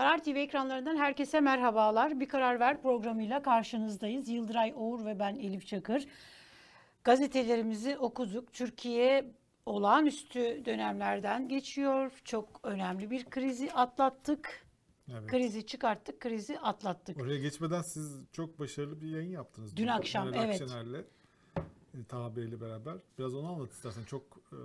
Karar TV ekranlarından herkese merhabalar. Bir Karar Ver programıyla karşınızdayız. Yıldıray Oğur ve ben Elif Çakır. Gazetelerimizi okuduk. Türkiye olağanüstü dönemlerden geçiyor. Çok önemli bir krizi atlattık. Evet. Krizi çıkarttık, krizi atlattık. Oraya geçmeden siz çok başarılı bir yayın yaptınız. Dün akşam, Meral evet. Akşener'le, e, Taha Bey'le beraber. Biraz onu anlat istersen. Çok e,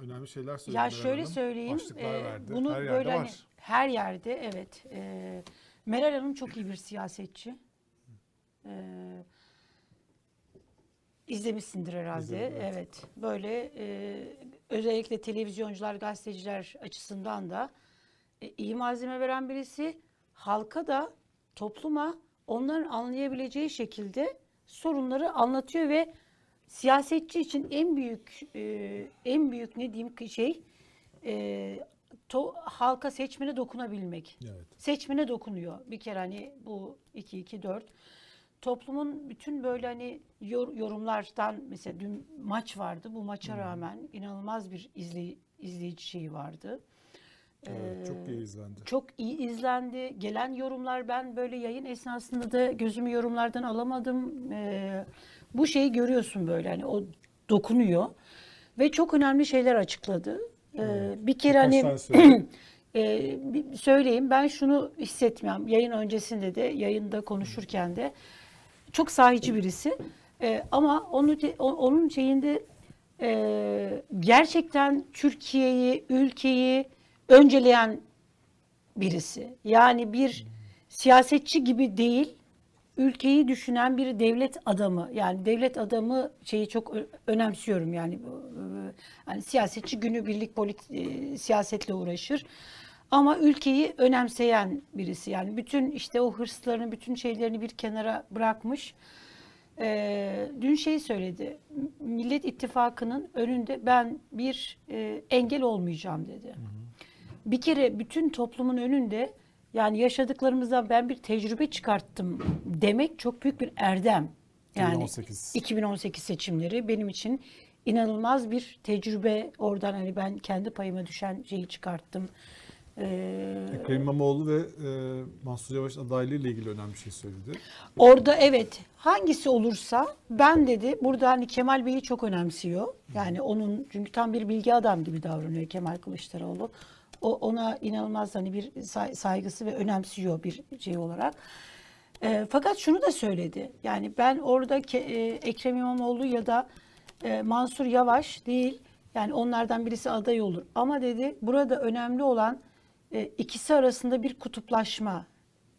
önemli şeyler söyledi Ya şöyle Hanım. söyleyeyim, e, verdi. bunu Her böyle hani var. her yerde evet. E, Meral Hanım çok iyi bir siyasetçi. E, izlemişsindir herhalde. İzledim, evet. evet. Böyle e, özellikle televizyoncular, gazeteciler açısından da e, iyi malzeme veren birisi. Halka da topluma onların anlayabileceği şekilde sorunları anlatıyor ve siyasetçi için en büyük e, en büyük ne diyeyim ki şey e, to, halka seçmene dokunabilmek. Evet. Seçmene dokunuyor. Bir kere hani bu 2 2 4 toplumun bütün böyle hani yor- yorumlardan mesela dün maç vardı. Bu maça rağmen inanılmaz bir izley- izleyici şeyi vardı. Evet, çok iyi izlendi. Çok iyi izlendi. Gelen yorumlar ben böyle yayın esnasında da gözümü yorumlardan alamadım. Ee, bu şeyi görüyorsun böyle hani o dokunuyor ve çok önemli şeyler açıkladı. Ee, bir kere Birkaç hani e, söyleyeyim ben şunu hissetmiyorum. Yayın öncesinde de yayında konuşurken de çok sahici birisi. Ee, ama onu te- o- onun şeyinde e, gerçekten Türkiye'yi, ülkeyi önceleyen birisi. Yani bir siyasetçi gibi değil, ülkeyi düşünen bir devlet adamı. Yani devlet adamı şeyi çok önemsiyorum yani e, hani siyasetçi günübirlik polit e, siyasetle uğraşır. Ama ülkeyi önemseyen birisi. Yani bütün işte o hırslarını, bütün şeylerini bir kenara bırakmış. Ee, dün şey söyledi. Millet İttifakı'nın önünde ben bir e, engel olmayacağım dedi. Bir kere bütün toplumun önünde yani yaşadıklarımızdan ben bir tecrübe çıkarttım demek çok büyük bir erdem. Yani 2018. 2018 seçimleri benim için inanılmaz bir tecrübe. Oradan hani ben kendi payıma düşen şeyi çıkarttım. Ee, Ekrem İmamoğlu ve e, Mansur Yavaş adaylığı ile ilgili önemli bir şey söyledi. Orada evet hangisi olursa ben dedi burada hani Kemal Bey'i çok önemsiyor. Yani onun çünkü tam bir bilgi adam gibi davranıyor Kemal Kılıçdaroğlu. O ona inanılmaz hani bir say- saygısı ve önemsiyor bir şey olarak. E, fakat şunu da söyledi. Yani ben orada ke- e, Ekrem İmamoğlu ya da e, Mansur Yavaş değil. Yani onlardan birisi aday olur. Ama dedi burada önemli olan e, ikisi arasında bir kutuplaşma.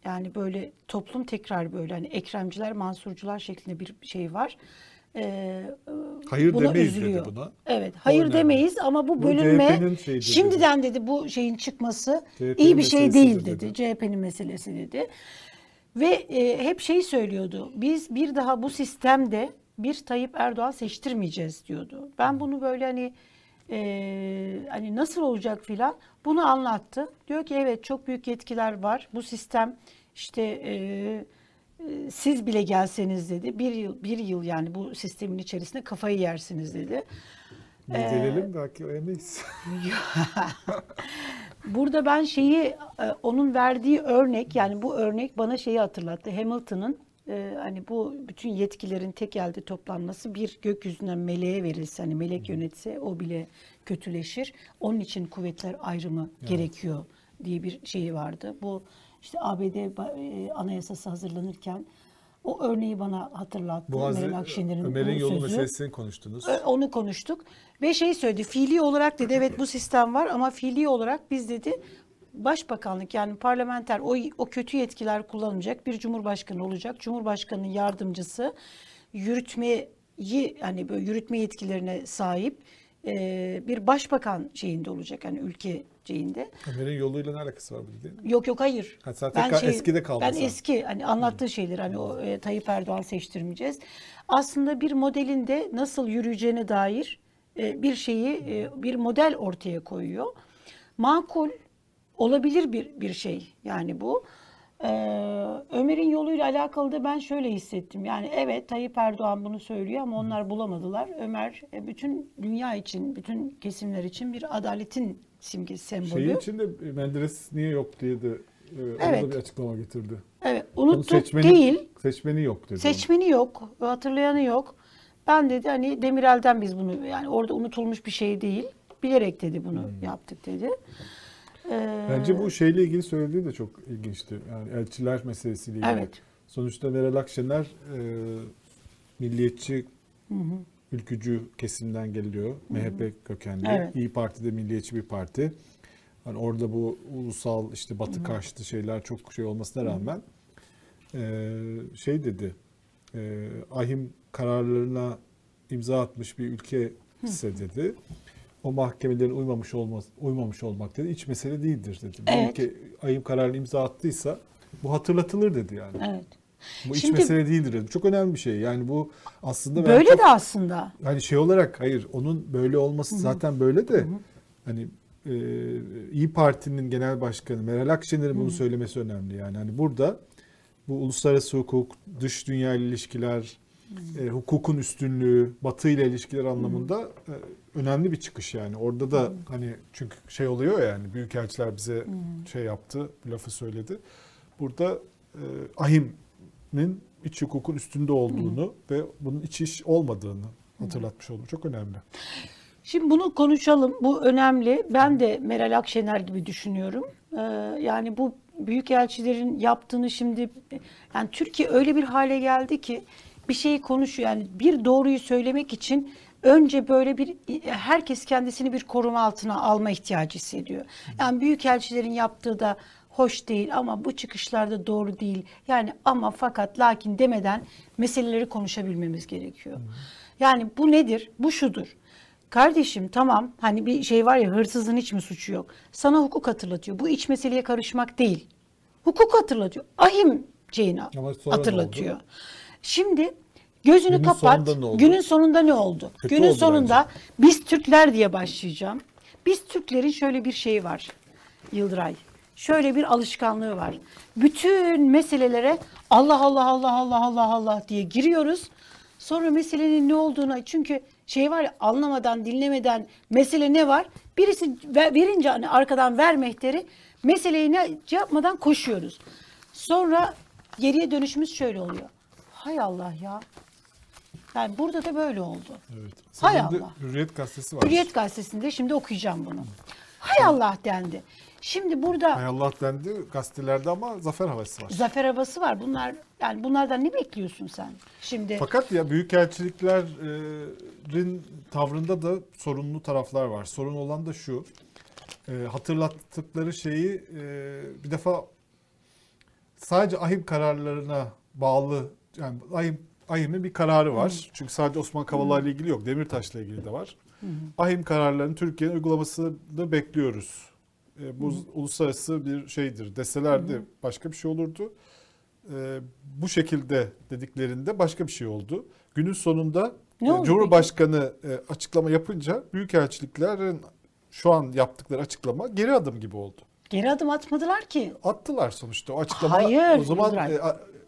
Yani böyle toplum tekrar böyle hani Ekremciler, Mansurcular şeklinde bir şey var. E, Hayır buna demeyiz dedi üzülüyor. buna. Evet, hayır demeyiz ama bu Bu bölünme dedi. şimdiden dedi bu şeyin çıkması CHP'nin iyi bir şey değil dedi. dedi. CHP'nin meselesi dedi. Ve e, hep şey söylüyordu. Biz bir daha bu sistemde bir Tayyip Erdoğan seçtirmeyeceğiz diyordu. Ben bunu böyle hani e, hani nasıl olacak filan bunu anlattı. Diyor ki evet çok büyük yetkiler var. Bu sistem işte e, e, siz bile gelseniz dedi bir yıl bir yıl yani bu sistemin içerisinde kafayı yersiniz dedi. Biz gelelim belki emeyiz. Burada ben şeyi e, onun verdiği örnek yani bu örnek bana şeyi hatırlattı. Hamilton'ın e, hani bu bütün yetkilerin tek elde toplanması bir gökyüzünden meleğe verilse hani melek yönetse o bile kötüleşir. Onun için kuvvetler ayrımı gerekiyor diye bir şeyi vardı. Bu işte ABD e, anayasası hazırlanırken o örneği bana hatırlattı. Hazre- Meral Akşener'in Ömer'in yolu sözü. meselesini konuştunuz. Onu konuştuk ve şey söyledi fiili olarak dedi evet bu sistem var ama fiili olarak biz dedi başbakanlık yani parlamenter o, o kötü yetkiler kullanılacak bir cumhurbaşkanı olacak. Cumhurbaşkanının yardımcısı yürütmeyi hani böyle yürütme yetkilerine sahip e, bir başbakan şeyinde olacak yani ülke şeyinde. Ömer'in yoluyla ne alakası var bu? Yok yok hayır. Ha, zaten ka- eskide kaldı Ben sen. eski hani anlattığı şeyler hani o e, Tayyip Erdoğan seçtirmeyeceğiz. Aslında bir modelinde nasıl yürüyeceğine dair e, bir şeyi e, bir model ortaya koyuyor. Makul olabilir bir bir şey yani bu. Ee, Ömer'in yoluyla alakalı da ben şöyle hissettim. Yani evet Tayyip Erdoğan bunu söylüyor ama onlar bulamadılar. Ömer e, bütün dünya için, bütün kesimler için bir adaletin simgesi, sembolü. Şeyi için de Menderes niye yok diye de e, Evet. bir açıklama getirdi. Evet, Onun unuttuk seçmeni, değil. Seçmeni yok dedi. Seçmeni yok, hatırlayanı yok. Ben dedi hani Demirel'den biz bunu yani orada unutulmuş bir şey değil. Bilerek dedi bunu yaptık dedi. Ee, Bence bu şeyle ilgili söylediği de çok ilginçti. Yani elçiler meselesiyle ilgili. Evet. Sonuçta Meral Akşener e, milliyetçi ülkücü kesimden geliyor. MHP kökenli. Evet. İyi Parti de milliyetçi bir parti. Hani orada bu ulusal işte batı karşıtı şeyler çok şey olmasına rağmen e, şey dedi. E, ahim kararlarına imza atmış bir ülke ise dedi. O mahkemelerin uymamış olmaz, uymamış olmak dedi. iç mesele değildir dedi. Evet. ülke ahim kararını imza attıysa bu hatırlatılır dedi yani. Evet. Bu iç Şimdi- mesele değildir dedi. Çok önemli bir şey. Yani bu aslında Böyle çok- de aslında. hani şey olarak hayır onun böyle olması zaten böyle de hani e, İyi Parti'nin genel başkanı Meral Akşener'in bunu söylemesi önemli yani. Hani burada bu uluslararası hukuk, dış dünya ile ilişkiler, e, hukukun üstünlüğü, Batı ile ilişkiler anlamında e, önemli bir çıkış yani. Orada da hani çünkü şey oluyor ya yani büyükelçiler bize şey yaptı, lafı söyledi. Burada e, AHİM'in iç hukukun üstünde olduğunu ve bunun iç iş olmadığını hatırlatmış oldum. Çok önemli. Şimdi bunu konuşalım. Bu önemli. Ben de Meral Akşener gibi düşünüyorum. Ee, yani bu büyükelçilerin yaptığını şimdi yani Türkiye öyle bir hale geldi ki bir şeyi konuşuyor. Yani bir doğruyu söylemek için önce böyle bir herkes kendisini bir koruma altına alma ihtiyacı hissediyor. Yani büyükelçilerin yaptığı da hoş değil ama bu çıkışlarda doğru değil. Yani ama fakat lakin demeden meseleleri konuşabilmemiz gerekiyor. Yani bu nedir? Bu şudur. Kardeşim tamam hani bir şey var ya hırsızın hiç mi suçu yok? Sana hukuk hatırlatıyor. Bu iç meseleye karışmak değil. Hukuk hatırlatıyor. Ahim şeyini hatırlatıyor. Şimdi gözünü Günün kapat. sonunda? Günün sonunda ne oldu? Kötü Günün oldu sonunda biz Türkler diye başlayacağım. Biz Türklerin şöyle bir şeyi var Yıldıray. Şöyle bir alışkanlığı var. Bütün meselelere Allah Allah Allah Allah Allah Allah diye giriyoruz. Sonra meselenin ne olduğuna çünkü şey var ya anlamadan dinlemeden mesele ne var? Birisi ver- verince hani arkadan ver mehteri meseleyi ne şey yapmadan koşuyoruz. Sonra geriye dönüşümüz şöyle oluyor. Hay Allah ya. Yani burada da böyle oldu. Evet. Hay Senin Allah. Hürriyet gazetesi var. Hürriyet gazetesinde şimdi okuyacağım bunu. Hay Allah dendi. Şimdi burada Hay Allah dendi gazetelerde ama zafer havası var. zafer havası var. Bunlar yani bunlardan ne bekliyorsun sen? Şimdi Fakat ya büyükelçiliklerin tavrında da sorunlu taraflar var. Sorun olan da şu. e, hatırlattıkları şeyi e, bir defa sadece ahim kararlarına bağlı yani ahim AHİM'in bir kararı var. Çünkü sadece Osman Kavala ile ilgili yok. Demirtaş'la ilgili de var. AHİM kararlarının Türkiye'nin uygulamasını bekliyoruz. E, bu uluslararası bir şeydir deselerdi başka bir şey olurdu. E, bu şekilde dediklerinde başka bir şey oldu. Günün sonunda Ne e, oldu Cumhurbaşkanı e, açıklama yapınca büyükelçiliklerin şu an yaptıkları açıklama geri adım gibi oldu. geri adım atmadılar ki. Attılar sonuçta o açıklama. Hayır, o zaman Yıldıray.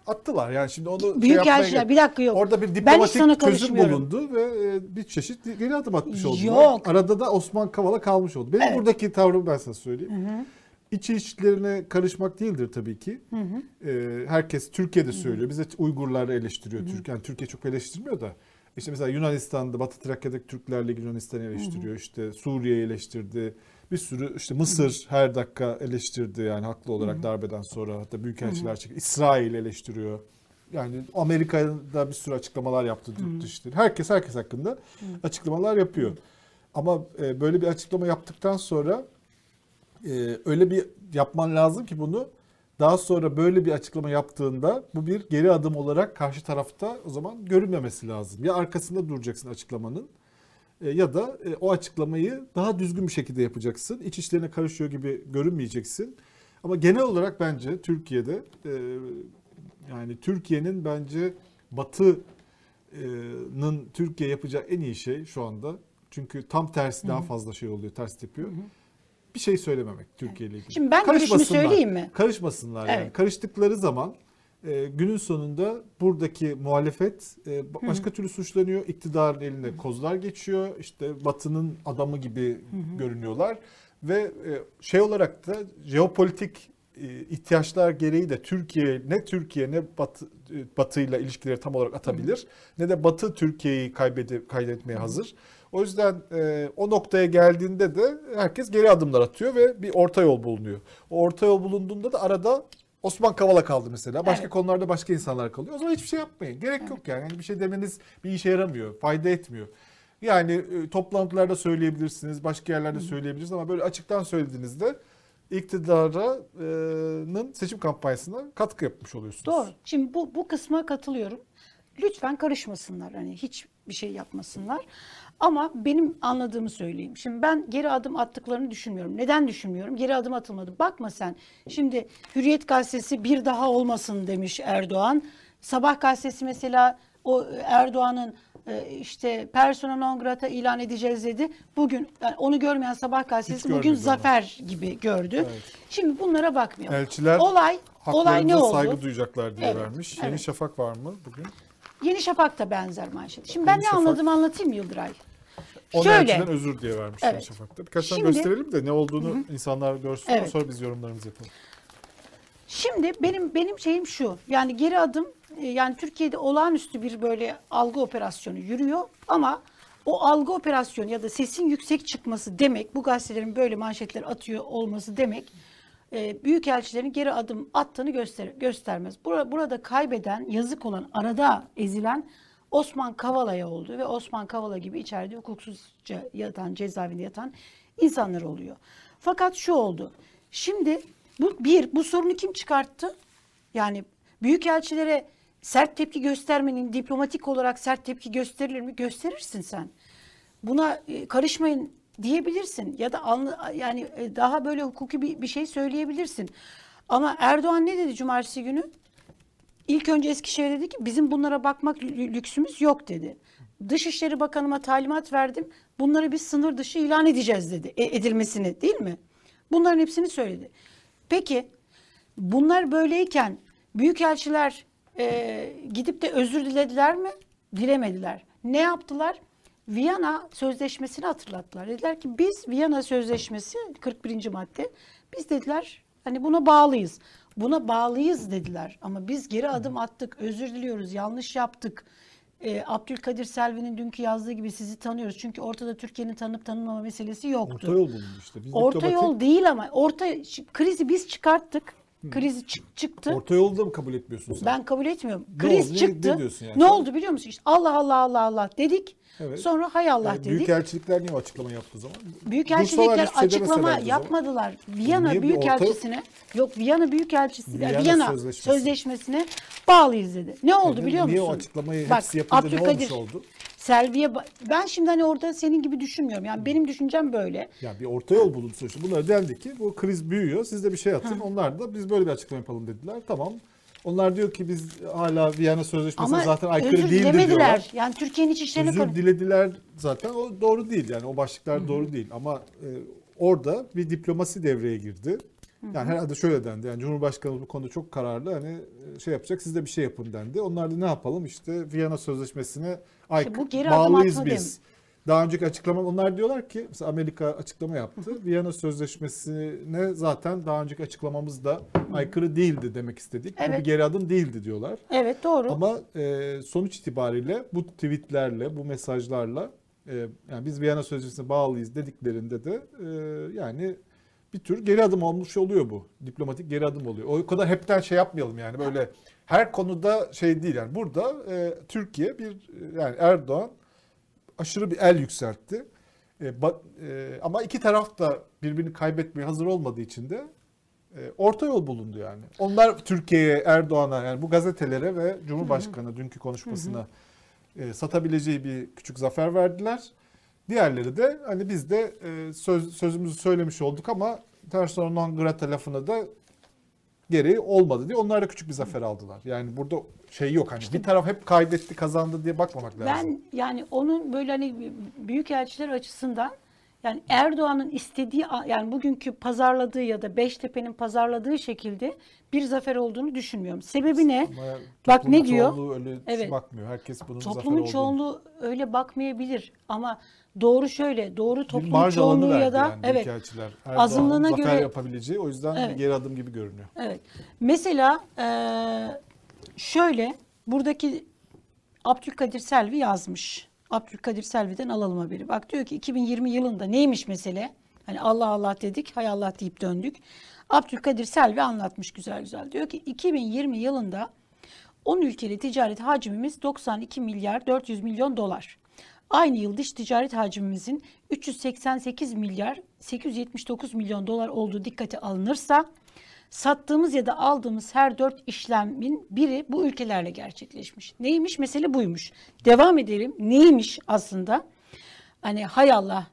Attılar yani şimdi onu şey Büyükelçiler yapmaya- bir dakika yok. Orada bir diplomatik çözüm bulundu ve e, bir çeşit geri adım atmış. Yok. Arada da Osman Kavala kalmış oldu. Benim Evet. buradaki tavrımı ben sana söyleyeyim. İç işlerine karışmak değildir tabii ki. Ee, herkes Türkiye'de söylüyor. Bize Uygurları eleştiriyor. Türkiye, yani Türkiye çok eleştirmiyor da. İşte mesela Yunanistan'da Batı Trakya'daki Türklerle Yunanistan'ı eleştiriyor. İşte Suriye'yi eleştirdi. Bir sürü işte Mısır her dakika eleştirdi yani haklı olarak darbeden sonra hatta büyükelçiler çekti. İsrail eleştiriyor. Yani Amerika'da bir sürü açıklamalar yaptı dışişleri. Herkes herkes hakkında açıklamalar yapıyor. Ama e, böyle bir açıklama yaptıktan sonra e, öyle bir yapman lazım ki bunu daha sonra böyle bir açıklama yaptığında bu bir geri adım olarak karşı tarafta o zaman görünmemesi lazım. Ya arkasında duracaksın açıklamanın ya da e, o açıklamayı daha düzgün bir şekilde yapacaksın. İç işlerine karışıyor gibi görünmeyeceksin. Ama genel olarak bence Türkiye'de e, yani Türkiye'nin bence Batı'nın Türkiye yapacağı en iyi şey şu anda. Çünkü tam tersi daha fazla şey oluyor, ters yapıyor. Bir şey söylememek Türkiye ile ilgili. Şimdi ben görüşümü Karışmasınlar. söyleyeyim mi? Karışmasınlar yani. Evet. Karıştıkları zaman e, günün sonunda buradaki muhalefet e, ba- başka türlü suçlanıyor. İktidarın eline kozlar geçiyor. İşte Batı'nın adamı gibi görünüyorlar ve e, şey olarak da jeopolitik e, ihtiyaçlar gereği de Türkiye ne Türkiye ne Batı e, Batı'yla ilişkileri tam olarak atabilir ne de Batı Türkiye'yi kaybedip kaydetmeye hazır. O yüzden e, o noktaya geldiğinde de herkes geri adımlar atıyor ve bir orta yol bulunuyor. O orta yol bulunduğunda da arada Osman Kavala kaldı mesela. Başka Evet. konularda başka insanlar kalıyor. O zaman hiçbir şey yapmayın. Gerek yok yani. Yani bir şey demeniz bir işe yaramıyor. Fayda etmiyor. Yani e, toplantılarda söyleyebilirsiniz, başka yerlerde söyleyebilirsiniz ama böyle açıktan söylediğinizde iktidarın seçim kampanyasına katkı yapmış oluyorsunuz. Doğru. Şimdi bu bu kısma katılıyorum. Lütfen karışmasınlar. Hani hiç bir şey yapmasınlar. Ama benim anladığımı söyleyeyim. Şimdi ben geri adım attıklarını düşünmüyorum. Neden düşünmüyorum? Geri adım atılmadı. Bakma sen. Şimdi Hürriyet gazetesi bir daha olmasın demiş Erdoğan. Sabah gazetesi mesela o Erdoğan'ın e, işte persona non grata ilan edeceğiz dedi. Bugün yani onu görmeyen Sabah gazetesi bugün görmedi onu. zafer gibi gördü. Evet. Şimdi bunlara bakmayalım. Elçiler olay olay ne oldu? saygı duyacaklar diye Evet, vermiş. Yeni evet. Şafak var mı bugün? Yeni Şafak da benzer manşet. Şimdi ben Yeni ne Şafak- anladım anlatayım Yıldıray. Onun Şöyle. elçiden özür diye vermiş Yeni Evet. Şafak'ta. Birkaç tane gösterelim de ne olduğunu insanlar görsün. Evet. Sonra biz yorumlarımızı yapalım. Şimdi benim benim şeyim şu. Yani geri adım e, yani Türkiye'de olağanüstü bir böyle algı operasyonu yürüyor ama o algı operasyonu ya da sesin yüksek çıkması demek bu gazetelerin böyle manşetler atıyor olması demek e, büyükelçilerin geri adım attığını göster göstermez. Burada, burada kaybeden, yazık olan, arada ezilen Osman Kavala'ya oldu ve Osman Kavala gibi içeride hukuksuzca yatan, cezaevinde yatan insanlar oluyor. Fakat şu oldu. Şimdi bu bir bu sorunu kim çıkarttı? Yani büyükelçilere sert tepki göstermenin diplomatik olarak sert tepki gösterilir mi? Gösterirsin sen. Buna e, karışmayın diyebilirsin ya da anlı, yani e, daha böyle hukuki bir, bir şey söyleyebilirsin. Ama Erdoğan ne dedi cumartesi günü? İlk önce Eskişehir dedi ki bizim bunlara bakmak lü- lüksümüz yok dedi. Dışişleri Bakanıma talimat verdim. Bunları biz sınır dışı ilan edeceğiz dedi. E, edilmesini değil mi? Bunların hepsini söyledi. Peki bunlar böyleyken büyükelçiler e, gidip de özür dilediler mi? Dilemediler. Ne yaptılar? Viyana Sözleşmesi'ni hatırlattılar. Dediler ki biz Viyana Sözleşmesi 41. madde biz dediler hani buna bağlıyız. Buna bağlıyız dediler ama biz geri adım attık. Özür diliyoruz. Yanlış yaptık. Ee, Abdülkadir Selvi'nin dünkü yazdığı gibi sizi tanıyoruz. Çünkü ortada Türkiye'nin tanıp tanınmama meselesi yoktu. Orta yol bulundu işte. Biz Orta diplomatik- yol değil ama orta krizi biz çıkarttık. Krizi çık- çıktı. Orta yolu da mı kabul etmiyorsun sen? Ben kabul etmiyorum. Ne Kriz oldu? Ne- çıktı. ne diyorsun yani Ne oldu biliyor musun? İşte Allah Allah Allah Allah dedik. Evet. Sonra hay Allah Yani dedik. Büyükelçilikler niye açıklama yaptı zaman? Büyükelçilikler açıklama yapmadılar. Viyana Niye Büyükelçisine yok Viyana Büyükelçisi Viyana Viyana, Sözleşmesi. Sözleşmesine bağlıyız dedi. Ne oldu Yani biliyor niye musun? o açıklamayı Bak, hepsi yapınca ne Abdülkadir olmuş oldu? Selvi'ye ben şimdi hani orada senin gibi düşünmüyorum. Yani benim düşüncem böyle. Ya bir orta yol bulundu sonuçta. Bunlar dendi ki bu kriz büyüyor. Siz de bir şey atın. Onlar da biz böyle bir açıklama yapalım dediler. Tamam. Onlar diyor ki biz hala Viyana Sözleşmesi'ne Ama zaten aykırı özür değildir dilemediler. diyorlar. Yani Türkiye'nin iç işlerine Özür dilediler zaten o doğru değil yani o başlıklar doğru değil ama e, orada bir diplomasi devreye girdi. Yani herhalde şöyle dendi yani Cumhurbaşkanı bu konuda çok kararlı hani e, şey yapacak siz de bir şey yapın dendi. Onlar da ne yapalım işte Viyana Sözleşmesi'ne ay bu geri bağlıyız biz. Daha önceki açıklama onlar diyorlar ki mesela Amerika açıklama yaptı. Viyana Sözleşmesi'ne zaten daha önceki açıklamamızda aykırı değildi demek istedik. Bu Evet. bir geri adım değildi diyorlar. Evet doğru. Ama e, sonuç itibariyle bu tweetlerle, bu mesajlarla e, yani biz Viyana Sözleşmesi'ne bağlıyız dediklerinde de e, yani bir tür geri adım olmuş oluyor bu. Diplomatik geri adım oluyor. O kadar hepten şey yapmayalım yani böyle her konuda şey değil yani burada e, Türkiye bir yani Erdoğan aşırı bir el yükseltti. E, ba- e, ama iki taraf da birbirini kaybetmeye hazır olmadığı için de e, orta yol bulundu yani. Onlar Türkiye'ye, Erdoğan'a yani bu gazetelere ve Cumhurbaşkanı dünkü konuşmasına e, satabileceği bir küçük zafer verdiler. Diğerleri de hani biz de e, söz, sözümüzü söylemiş olduk ama persona non grata lafına da gereği olmadı diye onlar da küçük bir zafer aldılar. Yani burada şey yok hani bir taraf hep kaybetti kazandı diye bakmamak lazım. Ben yani onun böyle hani büyük elçiler açısından Yani Erdoğan'ın istediği yani bugünkü pazarladığı ya da Beştepe'nin pazarladığı şekilde bir zafer olduğunu düşünmüyorum. Sebebi ne? Ama Bak ne toplumun diyor? çoğunluğu öyle Evet. bakmıyor. Herkes bunun zafer Toplumun olduğunu. çoğunluğu öyle bakmayabilir ama doğru şöyle doğru toplumun alanı çoğunluğu ya da yani evet azınlığına zafer göre- yapabileceği o yüzden Evet. bir geri adım gibi görünüyor. Evet. Mesela eee, şöyle buradaki Abdülkadir Selvi yazmış. Abdülkadir Selvi'den alalım haberi. Bak diyor ki 2020 yılında neymiş mesele? Hani Allah Allah dedik, hay Allah deyip döndük. Abdülkadir Selvi anlatmış güzel güzel. Diyor ki 2020 yılında 10 ülkeli ticaret hacmimiz 92 milyar 400 milyon dolar. Aynı yıl dış ticaret hacmimizin 388 milyar 879 milyon dolar olduğu dikkate alınırsa sattığımız ya da aldığımız her dört işlemin biri bu ülkelerle gerçekleşmiş. Neymiş? Mesele buymuş. Devam edelim. Neymiş aslında? Hani hay Allah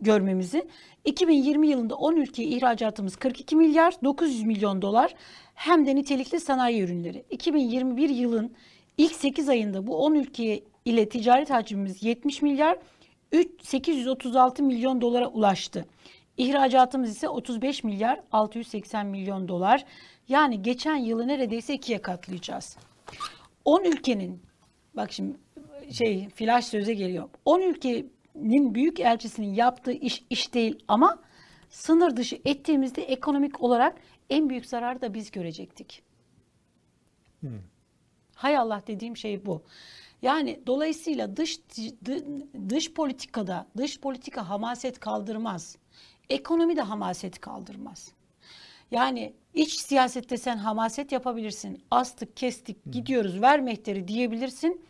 görmemizi. 2020 yılında 10 ülkeye ihracatımız 42 milyar 900 milyon dolar hem de nitelikli sanayi ürünleri. 2021 yılın ilk 8 ayında bu 10 ülkeye ile ticaret hacmimiz 70 milyar 3 836 milyon dolara ulaştı. İhracatımız ise 35 milyar 680 milyon dolar. Yani geçen yılı neredeyse ikiye katlayacağız. 10 ülkenin bak şimdi şey flash söze geliyor. 10 ülkenin büyük elçisinin yaptığı iş iş değil ama sınır dışı ettiğimizde ekonomik olarak en büyük zararı da biz görecektik. Hay Allah dediğim şey bu. Yani dolayısıyla dış dı- dış politikada dış politika hamaset kaldırmaz. Ekonomi de hamaset kaldırmaz. Yani iç siyasette sen hamaset yapabilirsin. Astık, kestik, gidiyoruz, ver mehteri diyebilirsin.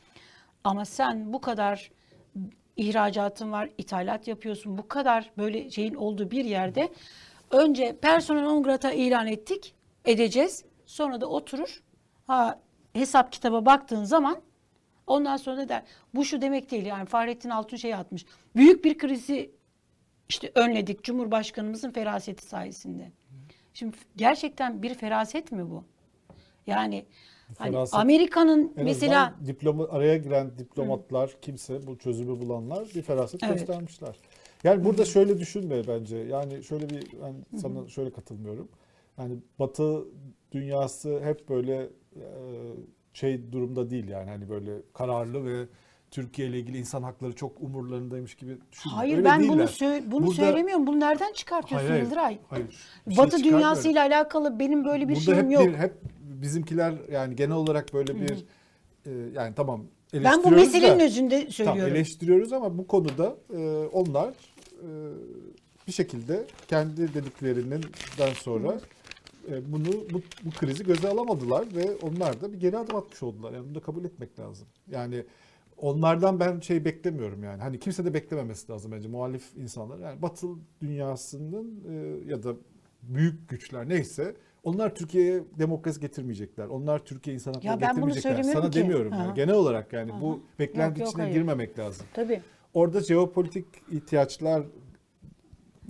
Ama sen bu kadar ihracatın var, ithalat yapıyorsun. Bu kadar böyle şeyin olduğu bir yerde önce personel non grata ilan ettik, edeceğiz. Sonra da oturur. Ha hesap kitaba baktığın zaman ondan sonra da der. Bu şu demek değil yani Fahrettin Altun şey atmış. Büyük bir krizi işte önledik Cumhurbaşkanımızın feraseti sayesinde. Şimdi gerçekten bir feraset mi bu? Yani hani Amerika'nın mesela diploma, araya giren diplomatlar kimse bu çözümü bulanlar bir feraset Evet. göstermişler. Yani burada şöyle düşünme bence. Yani şöyle bir ben sana şöyle katılmıyorum. Yani Batı dünyası hep böyle şey durumda değil yani hani böyle kararlı ve Türkiye ile ilgili insan hakları çok umurlarındaymış gibi düşünme. hayır Öyle ben bunu sö- bunu Burada- söylemiyorum. Bunu nereden çıkartıyorsun Hayır. Yıldıray? Hayır, şey Batı dünyasıyla alakalı benim böyle bir Burada şeyim hep yok. bir hep bizimkiler yani genel olarak böyle bir e, yani tamam ben bu eleştiriyoruz meselenin da- özünde Tamam söylüyorum. eleştiriyoruz ama bu konuda e, onlar e, bir şekilde kendi dediklerinden sonra e, bunu bu, bu krizi göze alamadılar ve onlar da bir geri adım atmış oldular. Yani bunu da kabul etmek lazım. Yani onlardan ben şey beklemiyorum yani. Hani kimse de beklememesi lazım bence muhalif insanlar. Yani Batı dünyasının e, ya da büyük güçler neyse onlar Türkiye'ye demokrasi getirmeyecekler. Onlar Türkiye insan hakları getirmeyecekler. Sana ki. demiyorum. Aha. Yani. Genel olarak yani bu beklenti Yok, yok, içine hayır. girmemek lazım. Tabii. Orada jeopolitik ihtiyaçlar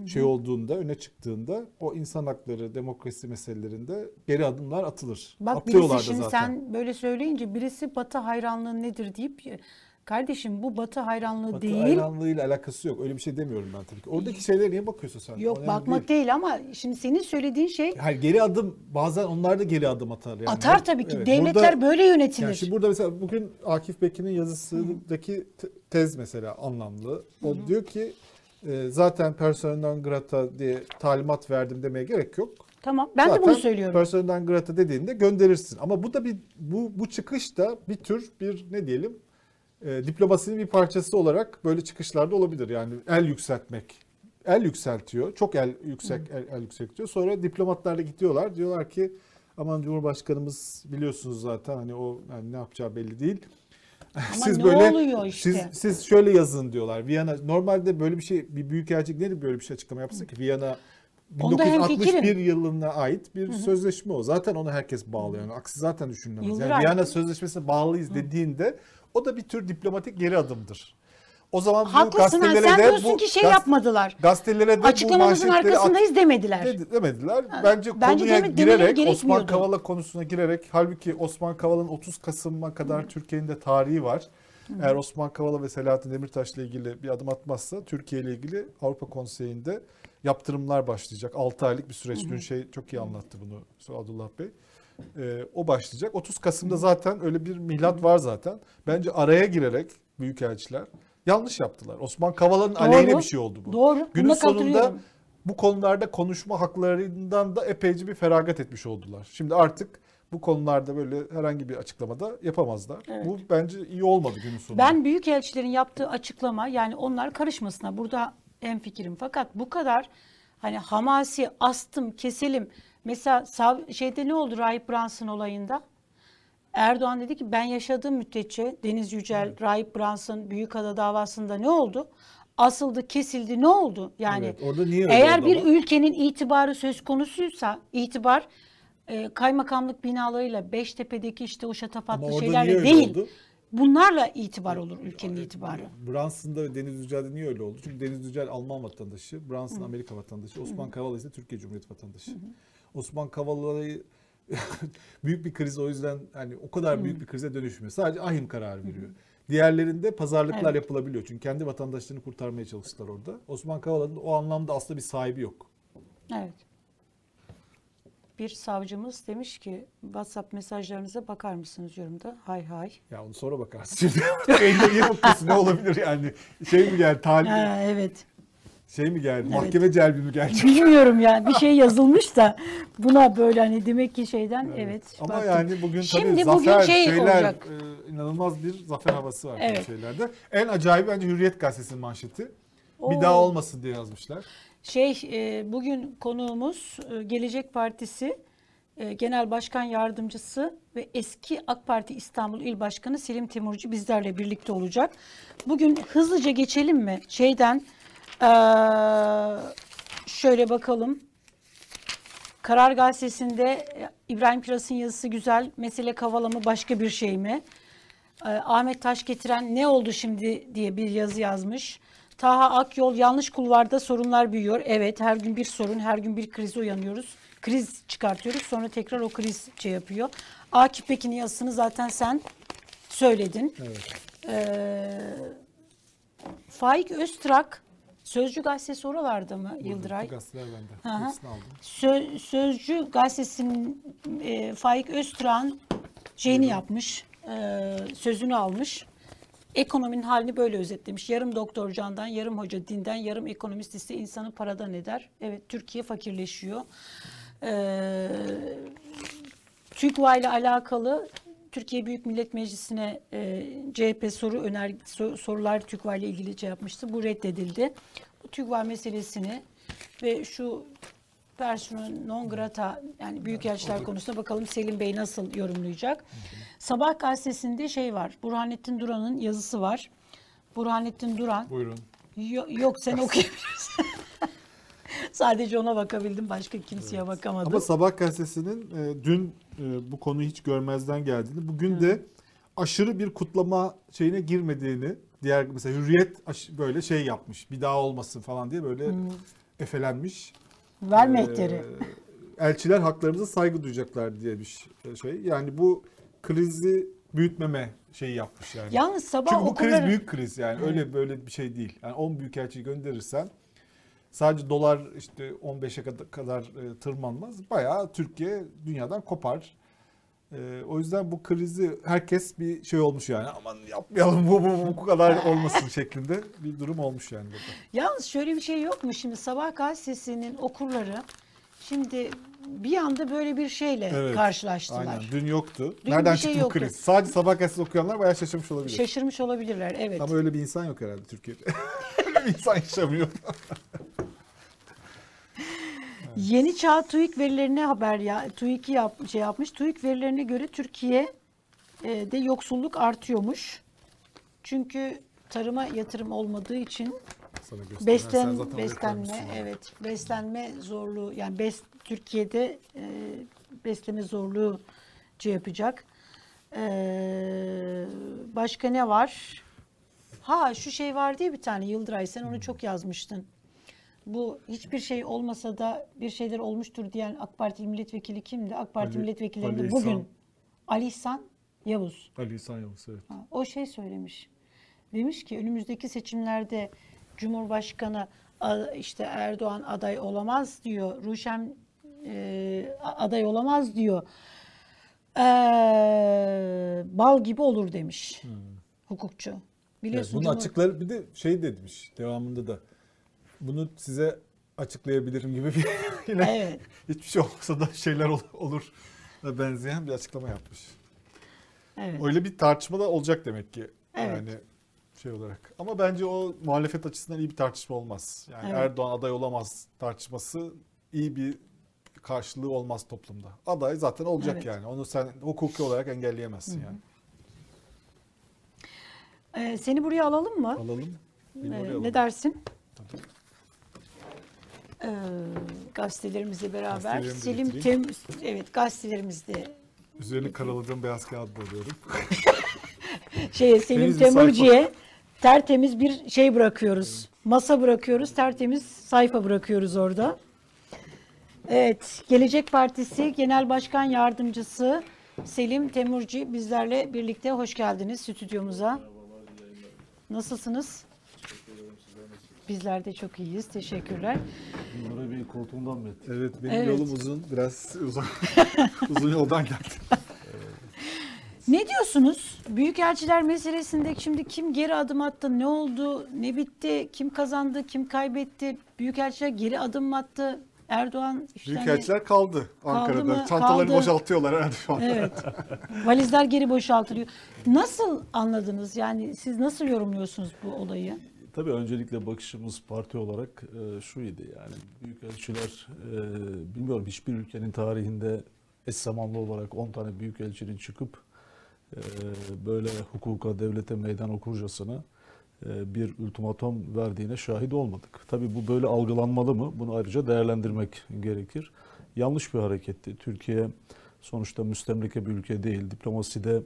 şey olduğunda, öne çıktığında o insan hakları, demokrasi meselelerinde geri adımlar atılır. Bak Atıyorlar birisi şimdi zaten. sen böyle söyleyince birisi Batı hayranlığı nedir deyip kardeşim bu Batı hayranlığı Batı değil. hayranlığıyla alakası yok. Öyle bir şey demiyorum ben tabii ki. Oradaki şeylere niye bakıyorsun sen? Yok Önemli bakmak değil. değil. ama şimdi senin söylediğin şey Hayır geri adım bazen onlar da geri adım atar. Yani. atar tabii ki. Evet, Devletler burada- böyle yönetilir. Yani şimdi burada mesela bugün Akif Bekir'in yazısındaki te- tez mesela anlamlı. O diyor ki e, zaten personel non grata diye talimat verdim demeye gerek yok. tamam ben de Zaten bunu söylüyorum. Personel non grata dediğinde gönderirsin. Ama bu da bir bu bu çıkış da bir tür bir ne diyelim e, diplomasinin bir parçası olarak böyle çıkışlarda olabilir. Yani el yükseltmek. El yükseltiyor. Çok el yüksek el, el yükseltiyor. Sonra diplomatlar da gidiyorlar. Diyorlar ki aman Cumhurbaşkanımız biliyorsunuz zaten hani o yani ne yapacağı belli değil. Ama ne oluyor işte? Siz, siz şöyle yazın diyorlar. Viyana normalde böyle bir şey bir büyükelçilik nedir böyle bir şey açıklama yapsın ki? Viyana Onda 1961 hemfikirim. yılına ait bir sözleşme o. Zaten onu herkes bağlıyor. Yani aksi zaten düşünülemez. Yani. Viyana Sözleşmesi'ne bağlıyız dediğinde o da bir tür diplomatik geri adımdır. O zaman bu Haklısın ha, gazetelere sen de diyorsun bu ki şey yapmadılar. Gazetelere de bu Açıklamamızın at- arkasındayız demediler. Dedi- demediler. Bence, bence konuya deme- girerek Osman. Kavala konusuna girerek halbuki Osman Kavala'nın 30 Kasım'a kadar Türkiye'nin de tarihi var. Eğer Osman Kavala ve Selahattin Demirtaş'la ilgili bir adım atmazsa Türkiye ile ilgili Avrupa Konseyi'nde yaptırımlar başlayacak. 6 aylık bir süreç. Dün şey çok iyi anlattı bunu Abdullah Bey. Ee, o başlayacak. 30 Kasım'da zaten öyle bir milat var zaten. Bence araya girerek büyükelçiler yanlış yaptılar. Osman Kavala'nın aleyhine bir şey oldu bu. Doğru. Günün Buna sonunda bu konularda konuşma haklarından da epeyce bir feragat etmiş oldular. Şimdi artık bu konularda böyle herhangi bir açıklamada yapamazlar. Evet. Bu bence iyi olmadı günün sonunda. Ben büyükelçilerin yaptığı açıklama yani onlar karışmasına burada en fikrim. Fakat bu kadar hani hamasi astım keselim. Mesela şeyde ne oldu Rahip Brunson olayında? Erdoğan dedi ki ben yaşadığım müddetçe Deniz Yücel, Rahip Brunson, Büyükada davasında ne oldu? Asıldı, kesildi, ne oldu? Yani Evet, orada niye eğer bir ama? ülkenin itibarı söz konusuysa itibar e, kaymakamlık binalarıyla Beştepe'deki işte o şatafatlı şeylerle değil. oldu? Bunlarla itibar olur ülkenin itibarı. Brunson'da ve Deniz Yücel'de niye öyle oldu? Çünkü Deniz Yücel Alman vatandaşı, Brunson Amerika vatandaşı, Osman Kavala ise Türkiye Cumhuriyeti vatandaşı. Osman Kavala'yı büyük bir kriz o yüzden hani o kadar büyük bir krize dönüşmüyor. Sadece ahim kararı veriyor. Diğerlerinde pazarlıklar Evet. yapılabiliyor. Çünkü kendi vatandaşlarını kurtarmaya çalıştılar orada. Osman Kavala'nın o anlamda aslında bir sahibi yok. Evet. Bir savcımız demiş ki WhatsApp mesajlarınıza bakar mısınız yorumda? Hay hay. Ya onu sonra bakarız. Şimdi? Ne olabilir yani? Şey mi geldi? Talip, Ha, evet. Şey mi geldi? Evet. Mahkeme celbi mi gelecek? Bilmiyorum yani bir şey yazılmış da buna böyle hani demek ki şeyden evet. Ama baktım. yani bugün tabii Şimdi zafer bugün şey şeyler olacak. e, inanılmaz bir zafer havası var Evet. şeylerde. En acayip bence Hürriyet gazetesinin manşeti. Bir Oo. daha olmasın diye yazmışlar. Şey e, bugün konuğumuz e, Gelecek Partisi e, Genel Başkan Yardımcısı ve eski AK Parti İstanbul İl Başkanı Selim Timurcu bizlerle birlikte olacak. Bugün hızlıca geçelim mi? Şeyden e, şöyle bakalım. Karar Gazetesi'nde e, İbrahim Piras'ın yazısı güzel. Mesele kavala mı başka bir şey mi? Ee, Ahmet Taş getiren ne oldu şimdi diye bir yazı yazmış. Taha Akyol yanlış kulvarda sorunlar büyüyor. Evet her gün bir sorun, her gün bir krize uyanıyoruz. Kriz çıkartıyoruz sonra tekrar o kriz şey yapıyor. Akif Pekin'in yazısını zaten sen söyledin. Evet. Ee, Faik Öztrak Sözcü gazetesi oralarda mı Yıldıray? Bu gazeteler bende. Hı hı. Hepsini aldım. Sö- Sözcü gazetesinin e, Faik Öztürk'ün şeyini yapmış, e, sözünü almış. Ekonominin halini böyle özetlemiş. Yarım doktor candan, yarım hoca dinden, yarım ekonomist ise insanı paradan eder. Evet, Türkiye fakirleşiyor. Ee, TÜGVA ile alakalı Türkiye Büyük Millet Meclisi'ne e, CHP soru öner so- sorular TÜGVA ile ilgili şey yapmıştı. Bu reddedildi. Bu TÜGVA meselesini ve şu persona non grata yani büyükelçiler konusunda bakalım Selim Bey nasıl yorumlayacak. Sabah gazetesinde şey var. Burhanettin Duran'ın yazısı var. Burhanettin Duran Buyurun. Yo- yok sen okuyabilirsin. Sadece ona bakabildim. Başka kimseye bakamadım. Ama Sabah gazetesinin e, dün e, bu konuyu hiç görmezden geldiğini, bugün de aşırı bir kutlama şeyine girmediğini, diğer mesela Hürriyet böyle şey yapmış, bir daha olmasın falan diye böyle efelenmiş. Ver Ee, mehteri. elçiler haklarımıza saygı duyacaklar diye bir şey. Yani bu krizi büyütmeme şeyi yapmış yani. Yalnız sabah Çünkü bu kriz okulların- büyük kriz yani. Öyle böyle bir şey değil. Yani 10 büyükelçi gönderirsen sadece dolar işte 15'e kadar, e, tırmanmaz. Bayağı Türkiye dünyadan kopar. E, o yüzden bu krizi herkes bir şey olmuş yani. Aman yapmayalım bu, bu, bu kadar olmasın şeklinde bir durum olmuş yani burada. Yalnız şöyle bir şey yok mu? Şimdi Sabah gazetesinin okurları şimdi bir anda böyle bir şeyle Evet, karşılaştılar. Aynen. Dün yoktu. Dün Nereden şey çıktı bu yoktu. kriz? Sadece sabah gazetesi okuyanlar bayağı şaşırmış olabilir. Şaşırmış olabilirler. Evet. Ama öyle bir insan yok herhalde Türkiye'de. öyle bir insan yaşamıyor. Yeni Çağ TÜİK verilerine haber ya TÜİK'i yap, şey yapmış. TÜİK verilerine göre Türkiye e, de yoksulluk artıyormuş. Çünkü tarıma yatırım olmadığı için beslen beslenme evet beslenme zorluğu yani bes, Türkiye'de e, besleme zorluğu yapacak. E, başka ne var? Ha şu şey var diye bir tane Yıldıray sen onu çok yazmıştın. Bu hiçbir şey olmasa da bir şeyler olmuştur diyen AK Parti milletvekili kimdi? AK Parti Ali- milletvekillerinde Ali bugün İhsan. Ali İhsan Yavuz. Ali İhsan Yavuz evet. Ha, O şey söylemiş. demiş ki önümüzdeki seçimlerde Cumhurbaşkanı işte Erdoğan aday olamaz diyor. Ruşen e, aday olamaz diyor. Eee, bal gibi olur demiş hukukçu. Evet, Biliyorsun bunu Cumhur- açıklar bir de şey demiş devamında da bunu size açıklayabilirim gibi bir yine Evet. hiçbir şey olmasa da şeyler ol- olur da benzeyen bir açıklama yapmış. Evet. Öyle bir tartışma da olacak demek ki. Evet. Yani şey olarak. Ama bence o muhalefet açısından iyi bir tartışma olmaz. Yani Evet. Erdoğan aday olamaz tartışması iyi bir karşılığı olmaz toplumda. Aday zaten olacak Evet. yani. Onu sen hukuki olarak engelleyemezsin yani. Ee, seni buraya alalım mı? Alalım. Ee, alalım. ne dersin? Tabii. Ee, gazetelerimizle beraber. Selim Tem getireyim. evet gazetelerimizde Üzerine karaladığım beyaz kağıt buluyorum. şey Selim. Temurci'ye tertemiz bir şey bırakıyoruz. Masa bırakıyoruz, tertemiz sayfa bırakıyoruz orada. Evet, Gelecek Partisi Genel Başkan Yardımcısı Selim Temurci bizlerle birlikte hoş geldiniz stüdyomuza. Nasılsınız? Bizler de çok iyiyiz. Teşekkürler. Bunlara bir koltuğundan mı ettin? Evet benim Evet. yolum uzun. Biraz uzun, uzun yoldan geldim. Ne diyorsunuz? Büyükelçiler meselesinde şimdi kim geri adım attı, ne oldu, ne bitti, kim kazandı, kim kaybetti? Büyükelçiler geri adım mı attı? Erdoğan işte hani- Büyükelçiler kaldı Ankara'da. mı? Çantalarını Kaldı. boşaltıyorlar herhalde şu anda. Evet. Valizler geri boşaltılıyor. Nasıl anladınız? Yani siz nasıl yorumluyorsunuz bu olayı? Tabii öncelikle bakışımız parti olarak e, şuydu yani büyükelçiler e, bilmiyorum hiçbir ülkenin tarihinde eş zamanlı olarak 10 tane büyükelçinin çıkıp e, böyle hukuka, devlete meydan okurcasına e, bir ultimatom verdiğine şahit olmadık. Tabii bu böyle algılanmalı mı? Bunu ayrıca değerlendirmek gerekir. Yanlış bir hareketti. Türkiye sonuçta müstemleke bir ülke değil. Diplomaside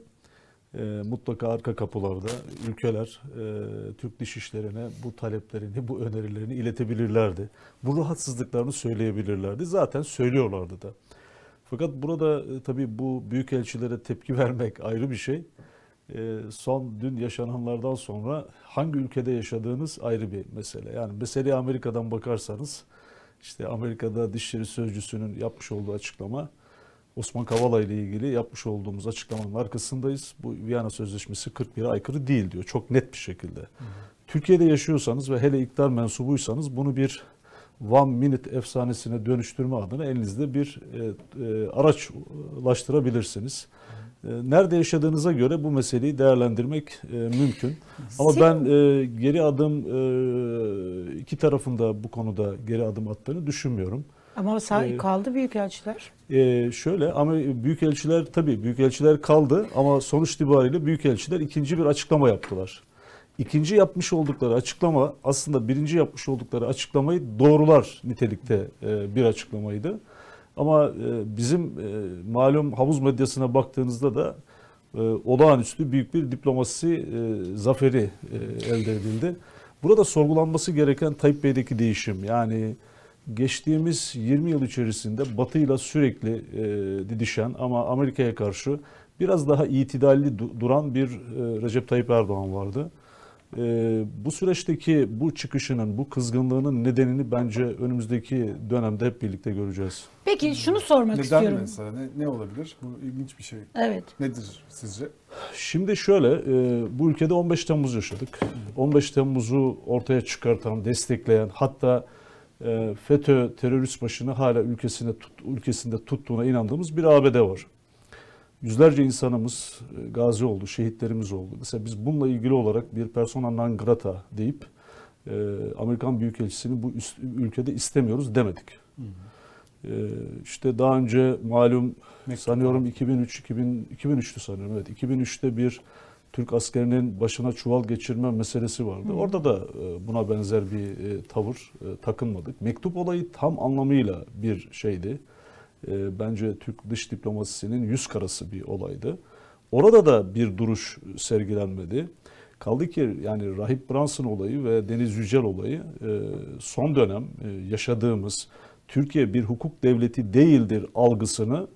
e, mutlaka arka kapılarda ülkeler e, Türk dışişlerine bu taleplerini, bu önerilerini iletebilirlerdi. Bu rahatsızlıklarını söyleyebilirlerdi. Zaten söylüyorlardı da. Fakat burada e, tabii bu büyükelçilere tepki vermek ayrı bir şey. E, son dün yaşananlardan sonra hangi ülkede yaşadığınız ayrı bir mesele. Yani meseleye Amerika'dan bakarsanız işte Amerika'da Dışişleri Sözcüsü'nün yapmış olduğu açıklama Osman Kavala ile ilgili yapmış olduğumuz açıklamanın arkasındayız. Bu Viyana Sözleşmesi 41'e aykırı değil diyor. Çok net bir şekilde. Türkiye'de yaşıyorsanız ve hele iktidar mensubuysanız bunu bir one minute efsanesine dönüştürme adına elinizde bir e, e, araçlaştırabilirsiniz. E, nerede yaşadığınıza göre bu meseleyi değerlendirmek e, mümkün. Ama ben e, geri adım e, iki tarafında bu konuda geri adım attığını düşünmüyorum. Ama sa- Ee, kaldı büyükelçiler. Ee, şöyle ama büyükelçiler tabii büyükelçiler kaldı ama sonuç itibariyle büyükelçiler ikinci bir açıklama yaptılar. İkinci yapmış oldukları açıklama aslında birinci yapmış oldukları açıklamayı doğrular nitelikte e, bir açıklamaydı. Ama e, bizim e, malum havuz medyasına baktığınızda da e, olağanüstü büyük bir diplomasi e, zaferi e, elde edildi. Burada sorgulanması gereken Tayyip Bey'deki değişim yani geçtiğimiz 20 yıl içerisinde Batı ile sürekli e, didişen ama Amerika'ya karşı biraz daha itidalli du- duran bir e, Recep Tayyip Erdoğan vardı. E, bu süreçteki bu çıkışının, bu kızgınlığının nedenini bence önümüzdeki dönemde hep birlikte göreceğiz. Peki şunu sormak Neden istiyorum. mesela? Ne, ne olabilir? Bu ilginç bir şey. Evet. Nedir sizce? Şimdi şöyle, e, bu ülkede 15 Temmuz yaşadık. 15 Temmuz'u ortaya çıkartan, destekleyen, hatta FETÖ terörist başını hala ülkesinde tut, ülkesinde tuttuğuna inandığımız bir ABD var. Yüzlerce insanımız e, gazi oldu, şehitlerimiz oldu. Mesela biz bununla ilgili olarak bir persona non grata deyip e, Amerikan Büyükelçisini bu üst- ülkede istemiyoruz demedik. E, işte daha önce malum sanıyorum 2003 2000 2003'tü sanıyorum evet 2003'te bir Türk askerinin başına çuval geçirme meselesi vardı. Orada da e, buna benzer bir e, tavır e, takınmadık. Mektup olayı tam anlamıyla bir şeydi. Bence Türk dış diplomasisinin yüz karası bir olaydı. Orada da bir duruş sergilenmedi. Kaldı ki yani Rahip Brunson olayı ve Deniz Yücel olayı son dönem yaşadığımız Türkiye bir hukuk devleti değildir algısını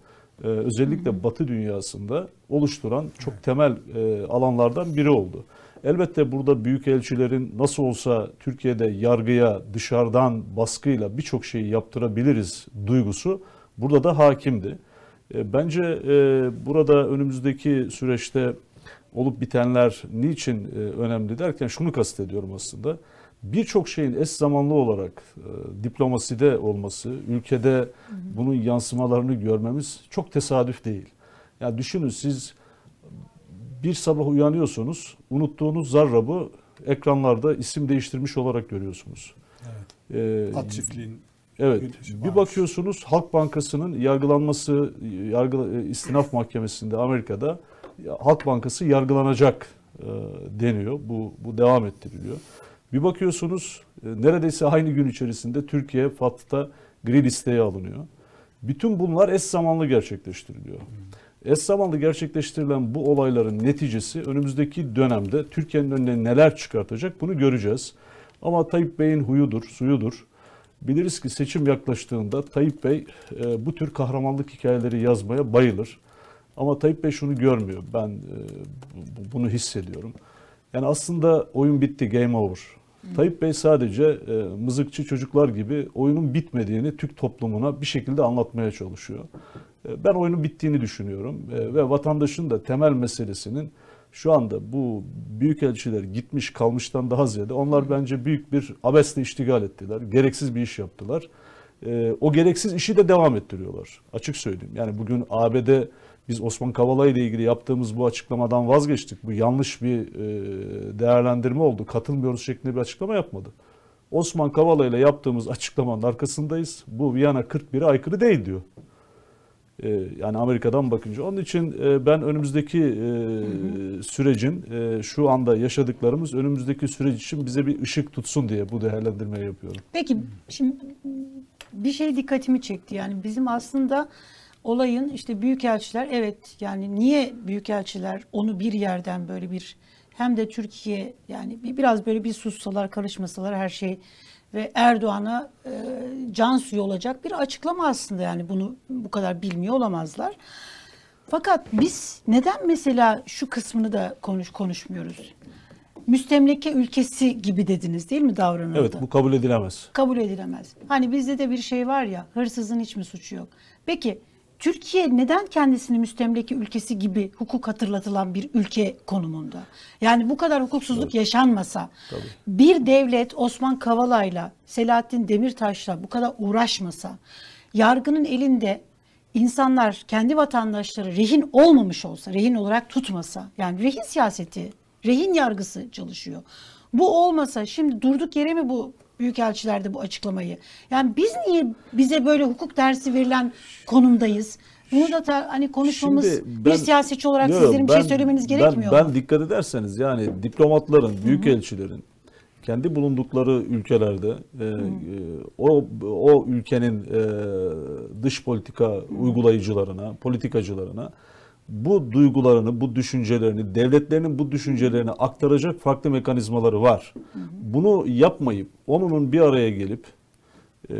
e, özellikle Batı dünyasında oluşturan çok temel e, alanlardan biri oldu. Elbette burada büyükelçilerin nasıl olsa Türkiye'de yargıya dışarıdan baskıyla birçok şeyi yaptırabiliriz duygusu burada da hakimdi. E, bence e, burada önümüzdeki süreçte olup bitenler niçin e, önemli derken şunu kastediyorum aslında. Birçok şeyin eş zamanlı olarak diplomaside olması, ülkede bunun yansımalarını görmemiz çok tesadüf değil. Yani düşünün siz bir sabah uyanıyorsunuz, unuttuğunuz zarrabı ekranlarda isim değiştirmiş olarak görüyorsunuz. Evet. Ee, At çiftliğin Evet. Bir bakıyorsunuz Halk Bankası'nın yargılanması yargı istinaf mahkemesinde Amerika'da Halk Bankası yargılanacak e, deniyor. Bu bu devam ettiriliyor. Bir bakıyorsunuz e, neredeyse aynı gün içerisinde Türkiye FATF'ta gri listeye alınıyor. Bütün bunlar eş zamanlı gerçekleştiriliyor. Eş zamanlı gerçekleştirilen bu olayların neticesi önümüzdeki dönemde Türkiye'nin önüne neler çıkartacak bunu göreceğiz. Ama Tayyip Bey'in huyudur, suyudur. Biliriz ki seçim yaklaştığında Tayyip Bey e, bu tür kahramanlık hikayeleri yazmaya bayılır. Ama Tayyip Bey şunu görmüyor. Ben e, bunu hissediyorum. Yani aslında oyun bitti, game over. Hı. Tayyip Bey sadece e, mızıkçı çocuklar gibi oyunun bitmediğini Türk toplumuna bir şekilde anlatmaya çalışıyor. E, ben oyunun bittiğini düşünüyorum e, ve vatandaşın da temel meselesinin şu anda bu büyük elçiler gitmiş kalmıştan daha ziyade onlar bence büyük bir abesle iştigal ettiler. Gereksiz bir iş yaptılar. E, o gereksiz işi de devam ettiriyorlar. Açık söyleyeyim. Yani bugün ABD biz Osman Kavala ile ilgili yaptığımız bu açıklamadan vazgeçtik. Bu yanlış bir değerlendirme oldu. Katılmıyoruz şeklinde bir açıklama yapmadı. Osman Kavala ile yaptığımız açıklamanın arkasındayız. Bu Viyana 41'e aykırı değil diyor. Ee, yani Amerika'dan bakınca. Onun için e, ben önümüzdeki e, sürecin e, şu anda yaşadıklarımız önümüzdeki süreç için bize bir ışık tutsun diye bu değerlendirmeyi yapıyorum. Peki şimdi bir şey dikkatimi çekti. Yani bizim aslında olayın işte büyükelçiler evet yani niye büyükelçiler onu bir yerden böyle bir hem de Türkiye yani biraz böyle bir sussalar karışmasalar her şey ve Erdoğan'a e, can suyu olacak bir açıklama aslında yani bunu bu kadar bilmiyor olamazlar. Fakat biz neden mesela şu kısmını da konuş konuşmuyoruz? Müstemleke ülkesi gibi dediniz değil mi davranıldı? Evet bu kabul edilemez. Kabul edilemez. Hani bizde de bir şey var ya hırsızın hiç mi suçu yok? Peki Türkiye neden kendisini müstemleke ülkesi gibi hukuk hatırlatılan bir ülke konumunda? Yani bu kadar hukuksuzluk Tabii. yaşanmasa Tabii. bir devlet Osman Kavala'yla Selahattin Demirtaş'la bu kadar uğraşmasa yargının elinde insanlar kendi vatandaşları rehin olmamış olsa, rehin olarak tutmasa yani rehin siyaseti, rehin yargısı çalışıyor. Bu olmasa şimdi durduk yere mi bu büyükelçilerde bu açıklamayı. Yani biz niye bize böyle hukuk dersi verilen konumdayız? Bunu da ta, hani konuşmamız ben, bir siyasetçi olarak yok, sizlerin ben, bir şey söylemeniz gerekmiyor ben, mu? Ben dikkat ederseniz yani diplomatların, büyükelçilerin kendi bulundukları ülkelerde e, e, o o ülkenin e, dış politika uygulayıcılarına, politikacılarına bu duygularını, bu düşüncelerini, devletlerinin bu düşüncelerini aktaracak farklı mekanizmaları var. Bunu yapmayıp onunun bir araya gelip e,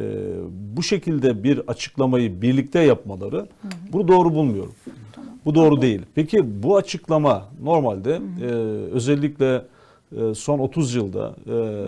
bu şekilde bir açıklamayı birlikte yapmaları bunu doğru bulmuyorum. Bu doğru değil. Peki bu açıklama normalde e, özellikle e, son 30 yılda e,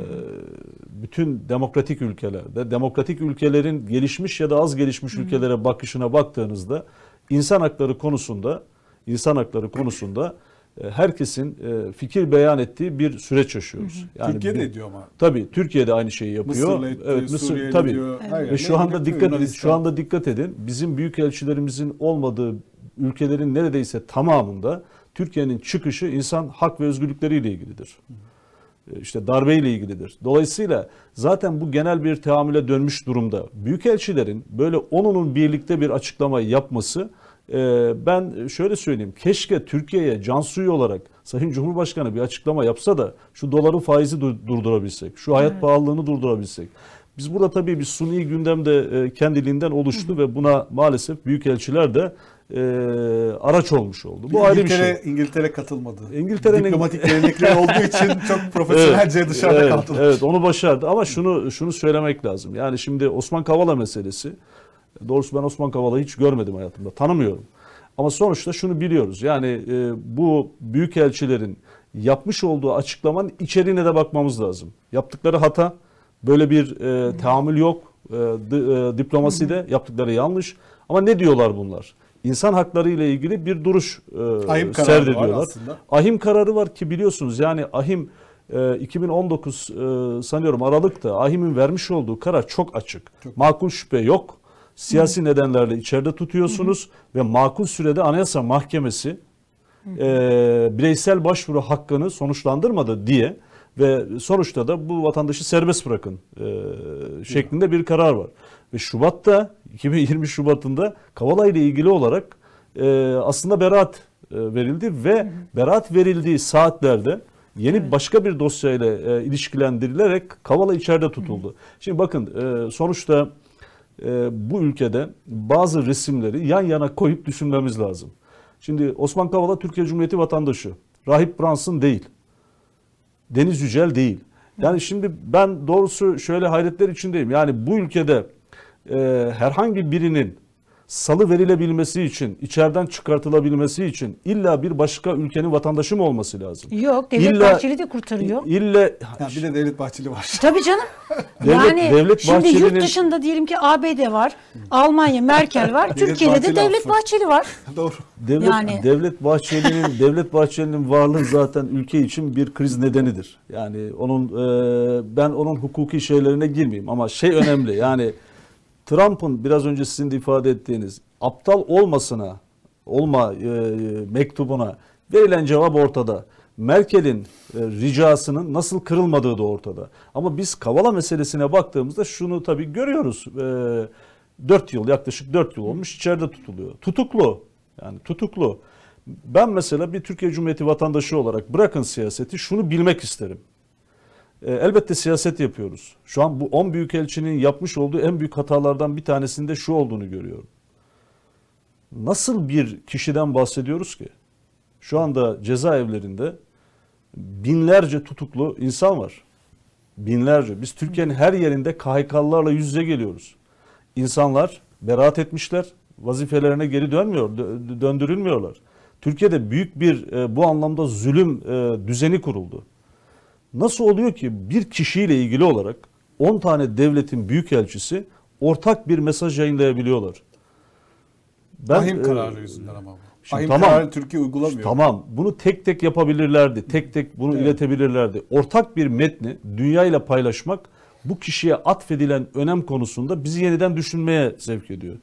bütün demokratik ülkelerde, demokratik ülkelerin gelişmiş ya da az gelişmiş ülkelere bakışına baktığınızda insan hakları konusunda insan hakları konusunda e, herkesin e, fikir beyan ettiği bir süreç yaşıyoruz. Yani Türkiye de ediyor ama. Tabii Türkiye'de aynı şeyi yapıyor. Mısır'la etti, evet, Mısır tabii. Ediyor, evet. Ve şu anda dikkat Yunanistan. şu anda dikkat edin. Bizim büyük elçilerimizin olmadığı ülkelerin neredeyse tamamında Türkiye'nin çıkışı insan hak ve özgürlükleriyle ilgilidir. E, işte darbeyle ilgilidir. Dolayısıyla zaten bu genel bir teamüle dönmüş durumda. Büyükelçilerin böyle onunun birlikte bir açıklama yapması ben şöyle söyleyeyim. Keşke Türkiye'ye can suyu olarak Sayın Cumhurbaşkanı bir açıklama yapsa da şu doların faizi durdurabilsek, şu hayat evet. pahalılığını durdurabilsek. Biz burada tabii bir suni gündemde e, kendiliğinden oluştu Hı. ve buna maalesef büyükelçiler de e, araç olmuş oldu. Bu ayrı bir şey. İngiltere katılmadı. İngiltere'nin diplomatik gelenekleri olduğu için çok profesyonelce evet, dışarıda evet, kaldılar. Evet, onu başardı ama şunu şunu söylemek lazım. Yani şimdi Osman Kavala meselesi Doğrusu ben Osman Kavala'yı hiç görmedim hayatımda. Tanımıyorum. Ama sonuçta şunu biliyoruz. Yani e, bu büyükelçilerin yapmış olduğu açıklamanın içeriğine de bakmamız lazım. Yaptıkları hata, böyle bir e, tahammül yok. E, e, diplomasi de yaptıkları yanlış. Ama ne diyorlar bunlar? İnsan hakları ile ilgili bir duruş e, Ahim kararı var serdediyorlar. Ahim kararı var ki biliyorsunuz yani Ahim e, 2019 e, sanıyorum Aralık'ta Ahim'in vermiş olduğu karar çok açık. Makul şüphe yok. Siyasi nedenlerle içeride tutuyorsunuz ve makul sürede Anayasa Mahkemesi e, bireysel başvuru hakkını sonuçlandırmadı diye ve sonuçta da bu vatandaşı serbest bırakın e, şeklinde bir karar var. Ve Şubat'ta 2020 Şubat'ında Kavala ile ilgili olarak e, aslında beraat e, verildi ve beraat verildiği saatlerde yeni başka bir dosyayla e, ilişkilendirilerek Kavala içeride tutuldu. Şimdi bakın e, sonuçta bu ülkede bazı resimleri yan yana koyup düşünmemiz lazım. Şimdi Osman Kavala Türkiye Cumhuriyeti vatandaşı. Rahip Brunson değil. Deniz Yücel değil. Yani şimdi ben doğrusu şöyle hayretler içindeyim. Yani bu ülkede e, herhangi birinin salı verilebilmesi için, içeriden çıkartılabilmesi için illa bir başka ülkenin vatandaşı mı olması lazım? Yok Devlet İlla- Bahçeli de kurtarıyor. İlla Ya bir de Devlet Bahçeli var. Tabii canım. Devlet- yani Devlet şimdi yurt dışında diyelim ki ABD var, Almanya, Merkel var, Türkiye'de de Devlet affı. Bahçeli var. Doğru. Devlet, Yani- Devlet Bahçeli'nin Devlet Bahçeli'nin varlığı zaten ülke için bir kriz nedenidir. Yani onun e, ben onun hukuki şeylerine girmeyeyim ama şey önemli. Yani Trump'ın biraz önce sizin de ifade ettiğiniz aptal olmasına olma e, mektubuna verilen cevap ortada. Merkel'in e, ricasının nasıl kırılmadığı da ortada. Ama biz Kavala meselesine baktığımızda şunu tabii görüyoruz. E, 4 yıl yaklaşık 4 yıl olmuş içeride tutuluyor. Tutuklu. Yani tutuklu. Ben mesela bir Türkiye Cumhuriyeti vatandaşı olarak bırakın siyaseti şunu bilmek isterim. E, elbette siyaset yapıyoruz. Şu an bu 10 büyükelçinin yapmış olduğu en büyük hatalardan bir tanesinde şu olduğunu görüyorum. Nasıl bir kişiden bahsediyoruz ki? Şu anda cezaevlerinde binlerce tutuklu insan var. Binlerce. Biz Türkiye'nin her yerinde KHK'lılarla yüz yüze geliyoruz. İnsanlar beraat etmişler. Vazifelerine geri dönmüyor, dö- döndürülmüyorlar. Türkiye'de büyük bir e, bu anlamda zulüm e, düzeni kuruldu. Nasıl oluyor ki bir kişiyle ilgili olarak 10 tane devletin büyükelçisi ortak bir mesaj yayınlayabiliyorlar? Ahim e, kararı yüzünden ama bu. Şimdi Ahim tamam. kararı Türkiye uygulamıyor. Tamam bunu tek tek yapabilirlerdi. Tek tek bunu Evet. iletebilirlerdi. Ortak bir metni dünyayla paylaşmak bu kişiye atfedilen önem konusunda bizi yeniden düşünmeye sevk ediyor.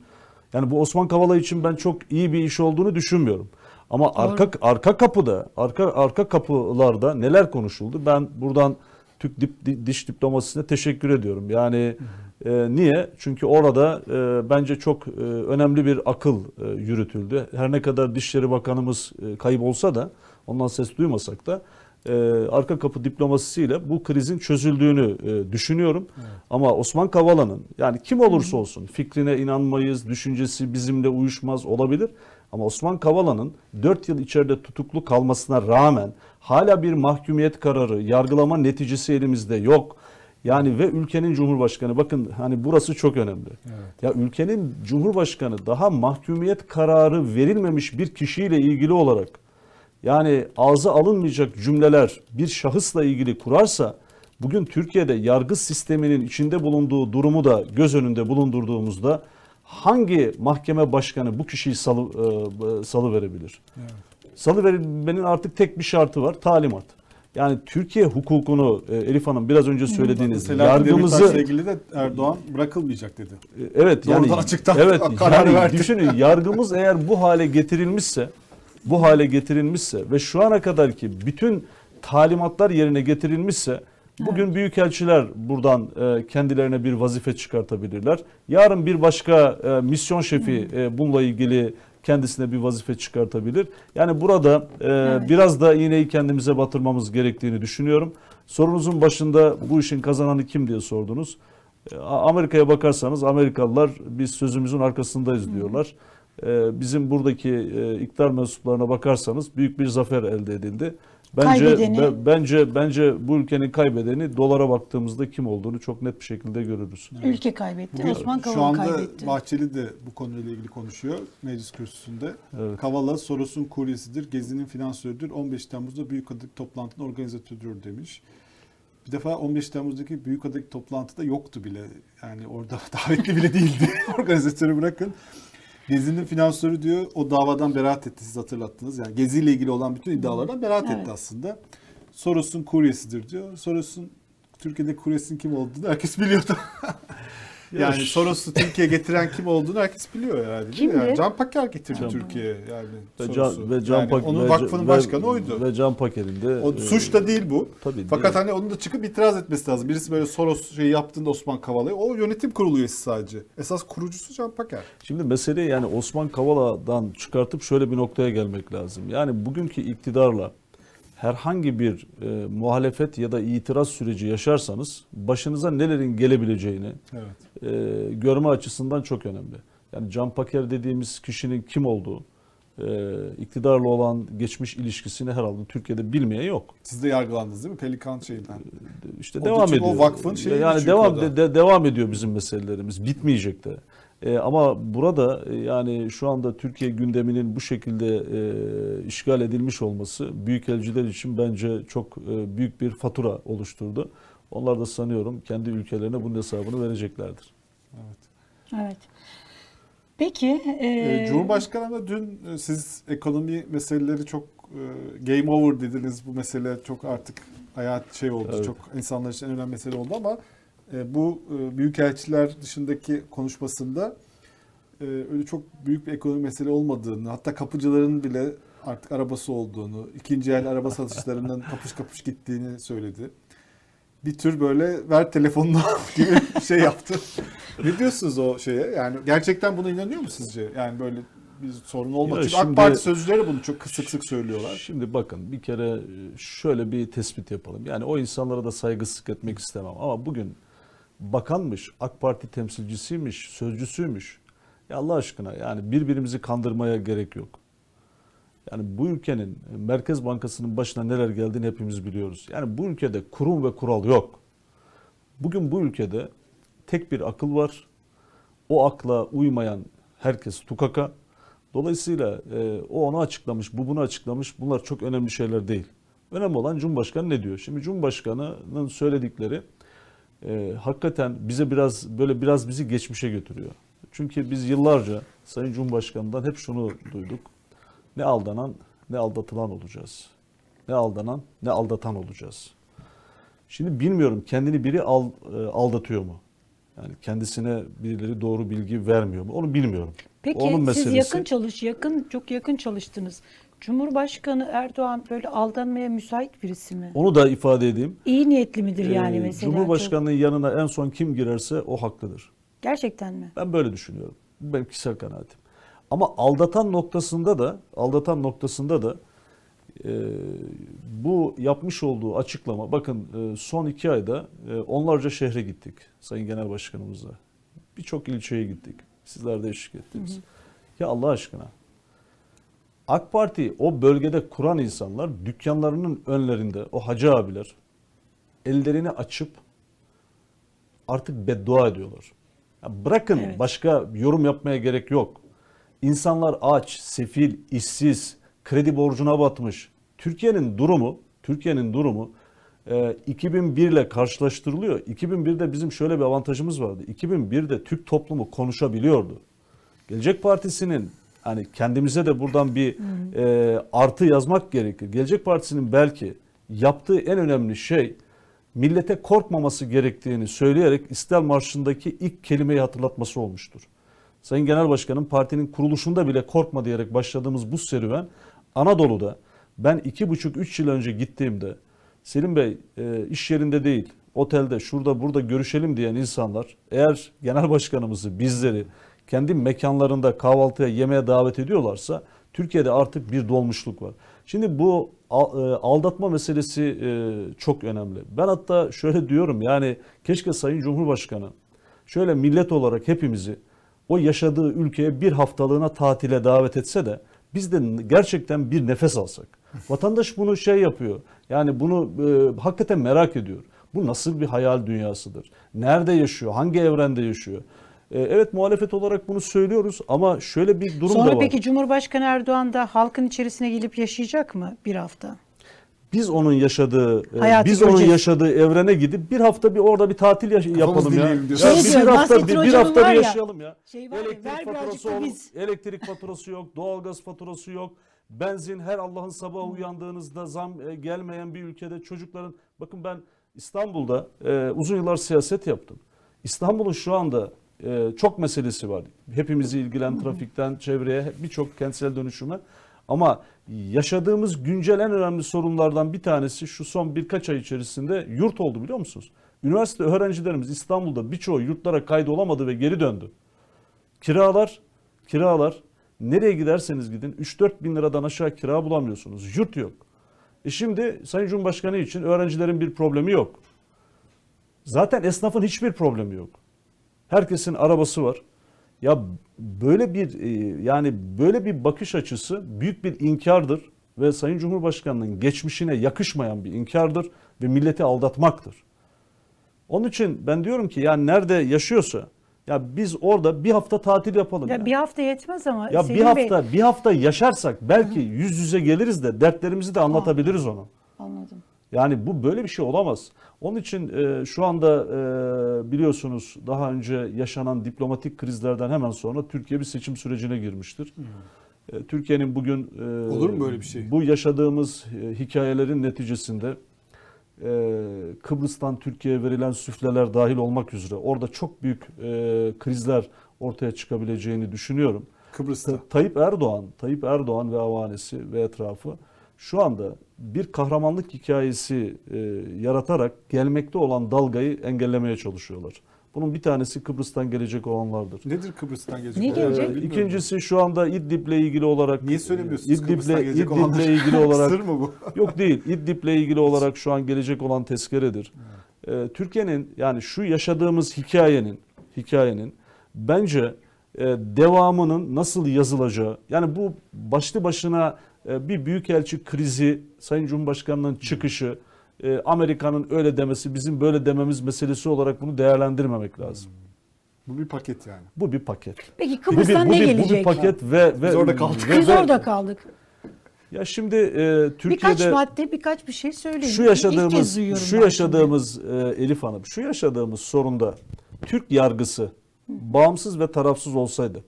Yani bu Osman Kavala için ben çok iyi bir iş olduğunu düşünmüyorum. Ama arka arka kapıda, arka arka kapılarda neler konuşuldu? Ben buradan Türk dip, di- diş diplomasisine teşekkür ediyorum. Yani e, niye? Çünkü orada e, bence çok e, önemli bir akıl e, yürütüldü. Her ne kadar Dışişleri Bakanımız e, kayıp olsa da, ondan ses duymasak da e, arka kapı diplomasisiyle bu krizin çözüldüğünü e, düşünüyorum. Ama Osman Kavala'nın yani kim olursa olsun fikrine inanmayız, düşüncesi bizimle uyuşmaz olabilir. Ama Osman Kavala'nın 4 yıl içeride tutuklu kalmasına rağmen hala bir mahkumiyet kararı, yargılama neticesi elimizde yok. Yani ve ülkenin cumhurbaşkanı bakın hani burası çok önemli. Ya ülkenin cumhurbaşkanı daha mahkumiyet kararı verilmemiş bir kişiyle ilgili olarak yani ağza alınmayacak cümleler bir şahısla ilgili kurarsa bugün Türkiye'de yargı sisteminin içinde bulunduğu durumu da göz önünde bulundurduğumuzda hangi mahkeme başkanı bu kişiyi salı, e, salı verebilir? Salı verilmenin artık tek bir şartı var talimat. Yani Türkiye hukukunu e, Elif Hanım biraz önce söylediğiniz Selahattin yargımızı Demirtaş'la ilgili de Erdoğan bırakılmayacak dedi. Evet yani Doğrudan açıktan evet karar yani verdi. düşünün yargımız eğer bu hale getirilmişse bu hale getirilmişse ve şu ana kadar ki bütün talimatlar yerine getirilmişse bugün büyükelçiler buradan e, kendilerine bir vazife çıkartabilirler. Yarın bir başka e, misyon şefi e, bununla ilgili kendisine bir vazife çıkartabilir. Yani burada e, biraz da iğneyi kendimize batırmamız gerektiğini düşünüyorum. Sorunuzun başında bu işin kazananı kim diye sordunuz. E, Amerika'ya bakarsanız Amerikalılar biz sözümüzün arkasındayız diyorlar. E, Bizim buradaki e, iktidar mensuplarına bakarsanız büyük bir zafer elde edildi. Bence Kaybedeni- be- bence bence bu ülkenin kaybedeni dolara baktığımızda kim olduğunu çok net bir şekilde görürüz. Ülke kaybetti. Bugün Osman şu Kavala anda kaybetti. Bahçeli de bu konuyla ilgili konuşuyor meclis kürsüsünde. Evet. Kavala Soros'un kuryesidir, Gezi'nin finansörüdür, 15 Temmuz'da Büyükada'daki toplantının organizatörüdür demiş. Bir defa 15 Temmuz'daki Büyükada'daki toplantıda yoktu bile. Yani orada davetli bile değildi. Organizatörü bırakın. Gezi'nin finansörü diyor o davadan beraat etti siz hatırlattınız. Yani Gezi ile ilgili olan bütün iddialardan beraat Evet. etti aslında. Soros'un kuryesidir diyor. Soros'un Türkiye'de kuryesinin kim olduğunu herkes biliyordu. yani Ya- Soros'u Türkiye'ye getiren kim olduğunu herkes biliyor herhalde. değil mi? Kimdi? Yani Can Paker getirdi Can- Türkiye'ye yani Ve Soros'u. Can, ve Can Yani Pak- onun vakfının ve- başkanı oydu. Ve Can Paker'in de o e, suç da değil bu. Tabii Fakat değil. hani onun da çıkıp itiraz etmesi lazım. Birisi böyle Soros şeyi yaptığında Osman Kavala'ya o yönetim kurulu üyesi sadece. Esas kurucusu Can Paker. Şimdi mesele yani Osman Kavala'dan çıkartıp şöyle bir noktaya gelmek lazım. Yani bugünkü iktidarla herhangi bir e, muhalefet ya da itiraz süreci yaşarsanız başınıza nelerin gelebileceğini Evet. e, görme açısından çok önemli. Yani Can Paker dediğimiz kişinin kim olduğu, e, iktidarla olan geçmiş ilişkisini herhalde Türkiye'de bilmeyen yok. Siz de yargılandınız değil mi? Pelikan şeyinden. İşte O devam çünkü o ediyor. vakfın şeyi yani devam de- devam ediyor bizim meselelerimiz. Bitmeyecek de. E, ama burada e, yani şu anda Türkiye gündeminin bu şekilde e, işgal edilmiş olması büyükelciler için bence çok e, büyük bir fatura oluşturdu. Onlar da sanıyorum kendi ülkelerine bunun hesabını vereceklerdir. Evet. Evet. Peki. e, Ee, Cumhurbaşkanı da dün e, siz ekonomi meseleleri çok e, game over dediniz. Bu mesele çok artık hayat şey oldu. Evet. Çok insanlar için en önemli mesele oldu ama e, bu e, büyükelçiler dışındaki konuşmasında e, öyle çok büyük bir ekonomi mesele olmadığını, hatta kapıcıların bile artık arabası olduğunu, ikinci el araba satışlarından kapış kapış gittiğini söyledi. Bir tür böyle ver telefonunu gibi bir şey yaptı. ne diyorsunuz o şeye? Yani gerçekten buna inanıyor mu sizce? Yani böyle bir sorun olmadı. Ya Çünkü şimdi- AK Parti sözcüleri bunu çok sık sık söylüyorlar. Şimdi bakın bir kere e, şöyle bir tespit yapalım. Yani o insanlara da saygısızlık etmek istemem ama bugün bakanmış, AK Parti temsilcisiymiş, sözcüsüymüş. Ya Allah aşkına yani birbirimizi kandırmaya gerek yok. Yani bu ülkenin Merkez Bankası'nın başına neler geldiğini hepimiz biliyoruz. Yani bu ülkede kurum ve kural yok. Bugün bu ülkede tek bir akıl var. O akla uymayan herkes tukaka. Dolayısıyla e, o onu açıklamış, bu bunu açıklamış. Bunlar çok önemli şeyler değil. Önemli olan Cumhurbaşkanı ne diyor? Şimdi Cumhurbaşkanı'nın söyledikleri e, hakikaten bize biraz böyle biraz bizi geçmişe götürüyor. Çünkü biz yıllarca Sayın Cumhurbaşkanı'ndan hep şunu duyduk. Ne aldanan ne aldatılan olacağız. Ne aldanan ne aldatan olacağız. Şimdi bilmiyorum kendini biri al, e, aldatıyor mu? Yani kendisine birileri doğru bilgi vermiyor mu? Onu bilmiyorum. Peki Onun siz meselesi. yakın çalış, yakın çok yakın çalıştınız. Cumhurbaşkanı Erdoğan böyle aldanmaya müsait birisi mi? Onu da ifade edeyim. İyi niyetli midir yani Ee, mesela? Cumhurbaşkanının yanına en son kim girerse o haklıdır. Çok- Gerçekten mi? Ben böyle düşünüyorum. Benim kişisel kanaatim. Ama aldatan noktasında da aldatan noktasında da e, bu yapmış olduğu açıklama bakın e, son iki ayda e, onlarca şehre gittik Sayın Genel Başkanımızla. Birçok ilçeye gittik. Sizler de eşlik ettiniz. Ya Allah aşkına AK Parti o bölgede kuran insanlar dükkanlarının önlerinde o hacı abiler ellerini açıp artık beddua ediyorlar. Ya bırakın Evet. başka yorum yapmaya gerek yok. İnsanlar aç, sefil, işsiz, kredi borcuna batmış. Türkiye'nin durumu, Türkiye'nin durumu e, 2001 ile karşılaştırılıyor. 2001'de bizim şöyle bir avantajımız vardı. 2001'de Türk toplumu konuşabiliyordu. Gelecek Partisi'nin hani kendimize de buradan bir e, artı yazmak gerekir. Gelecek Partisi'nin belki yaptığı en önemli şey millete korkmaması gerektiğini söyleyerek İstiklal Marşı'ndaki ilk kelimeyi hatırlatması olmuştur. Sayın Genel Başkanım partinin kuruluşunda bile korkma diyerek başladığımız bu serüven Anadolu'da ben iki buçuk üç yıl önce gittiğimde Selim Bey e, iş yerinde değil otelde şurada burada görüşelim diyen insanlar eğer genel başkanımızı bizleri kendi mekanlarında kahvaltıya yemeğe davet ediyorlarsa Türkiye'de artık bir dolmuşluk var. Şimdi bu e, aldatma meselesi e, çok önemli. Ben hatta şöyle diyorum yani keşke Sayın Cumhurbaşkanı şöyle millet olarak hepimizi o yaşadığı ülkeye bir haftalığına tatile davet etse de biz de gerçekten bir nefes alsak. Vatandaş bunu şey yapıyor. Yani bunu e, hakikaten merak ediyor. Bu nasıl bir hayal dünyasıdır? Nerede yaşıyor? Hangi evrende yaşıyor? E, evet muhalefet olarak bunu söylüyoruz ama şöyle bir durum da Sonra var. peki Cumhurbaşkanı Erdoğan da halkın içerisine gelip yaşayacak mı bir hafta? Biz onun yaşadığı, e, Hayatı biz onun göreceğiz. yaşadığı evrene gidip bir hafta bir orada bir tatil yaş- yapalım ya. Ya bir, Şey bir hafta bir, bir hafta bir ya, yaşayalım ya. şey var ya, elektrik ver birazcık faturası da ol- biz. elektrik faturası yok, doğalgaz faturası yok. Benzin her Allah'ın sabahı uyandığınızda zam e, gelmeyen bir ülkede çocukların bakın ben İstanbul'da e, uzun yıllar siyaset yaptım. İstanbul'un şu anda e, çok meselesi var. Hepimizi ilgilen trafikten çevreye birçok kentsel dönüşüme. Ama yaşadığımız güncel en önemli sorunlardan bir tanesi şu son birkaç ay içerisinde yurt oldu biliyor musunuz? Üniversite öğrencilerimiz İstanbul'da birçoğu yurtlara kaydolamadı ve geri döndü. Kiralar, kiralar nereye giderseniz gidin 3-4 bin liradan aşağı kira bulamıyorsunuz. Yurt yok. E şimdi Sayın Cumhurbaşkanı için öğrencilerin bir problemi yok. Zaten esnafın hiçbir problemi yok. Herkesin arabası var. Ya böyle bir e, yani böyle bir bakış açısı büyük bir inkardır ve Sayın Cumhurbaşkanı'nın geçmişine yakışmayan bir inkardır ve milleti aldatmaktır. Onun için ben diyorum ki yani nerede yaşıyorsa ya biz orada bir hafta tatil yapalım. Ya ya. bir hafta yetmez ama Ya Selim bir Bey- hafta bir hafta yaşarsak belki yüz yüze geliriz de dertlerimizi de anlatabiliriz ona. Anladım. Yani bu böyle bir şey olamaz. Onun için e, şu anda e, biliyorsunuz daha önce yaşanan diplomatik krizlerden hemen sonra Türkiye bir seçim sürecine girmiştir. E, Türkiye'nin bugün e, Olur mu böyle bir şey? Bu yaşadığımız e, hikayelerin neticesinde e, Kıbrıs'tan Türkiye'ye verilen süfleler dahil olmak üzere orada çok büyük e, krizler ortaya çıkabileceğini düşünüyorum. Kıbrıs'ta. Ta- Tayyip Erdoğan, Tayyip Erdoğan ve avanesi ve etrafı şu anda bir kahramanlık hikayesi e, yaratarak gelmekte olan dalgayı engellemeye çalışıyorlar. Bunun bir tanesi Kıbrıs'tan gelecek olanlardır. Nedir Kıbrıs'tan gelecek? Ne olan? gelecek? Ee. İkincisi şu anda İdlib'le ilgili olarak Niye söylemiyorsunuz Kıbrıs'tan İdlib'le gelecek İdlib'le olanlar? ilgili olarak Sır mı bu? Yok değil. İdlib'le ilgili olarak şu an gelecek olan tezkeredir. Ee, Türkiye'nin yani şu yaşadığımız hikayenin hikayenin bence e, devamının nasıl yazılacağı yani bu başlı başına bir büyükelçi krizi Sayın Cumhurbaşkanı'nın çıkışı e, Amerika'nın öyle demesi bizim böyle dememiz meselesi olarak bunu değerlendirmemek lazım. Bu bir paket yani. Bu bir paket. Peki Bu bir, Kıbrıs'tan bu ne bir, bu gelecek? bir paket ve, ve Biz orada kaldık. ve- Biz orada kaldık. Ya şimdi e, Türkiye'de Birkaç madde, birkaç bir şey söyleyin. şu İlk kez yaşadığımız şu yaşadığımız e, Elif Hanım şu yaşadığımız sorunda Türk yargısı bağımsız ve tarafsız olsaydı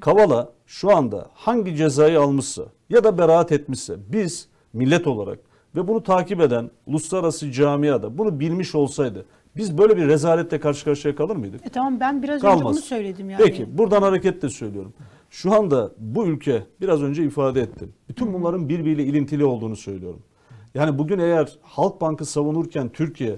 Kavala şu anda hangi cezayı almışsa ya da beraat etmişse biz millet olarak ve bunu takip eden uluslararası camiada bunu bilmiş olsaydı biz böyle bir rezaletle karşı karşıya kalır mıydık? E tamam ben biraz önce Kalmaz. bunu söyledim yani. Peki buradan hareketle söylüyorum. Şu anda bu ülke biraz önce ifade ettim. Bütün bunların birbiriyle ilintili olduğunu söylüyorum. Yani bugün eğer Halkbank'ı savunurken Türkiye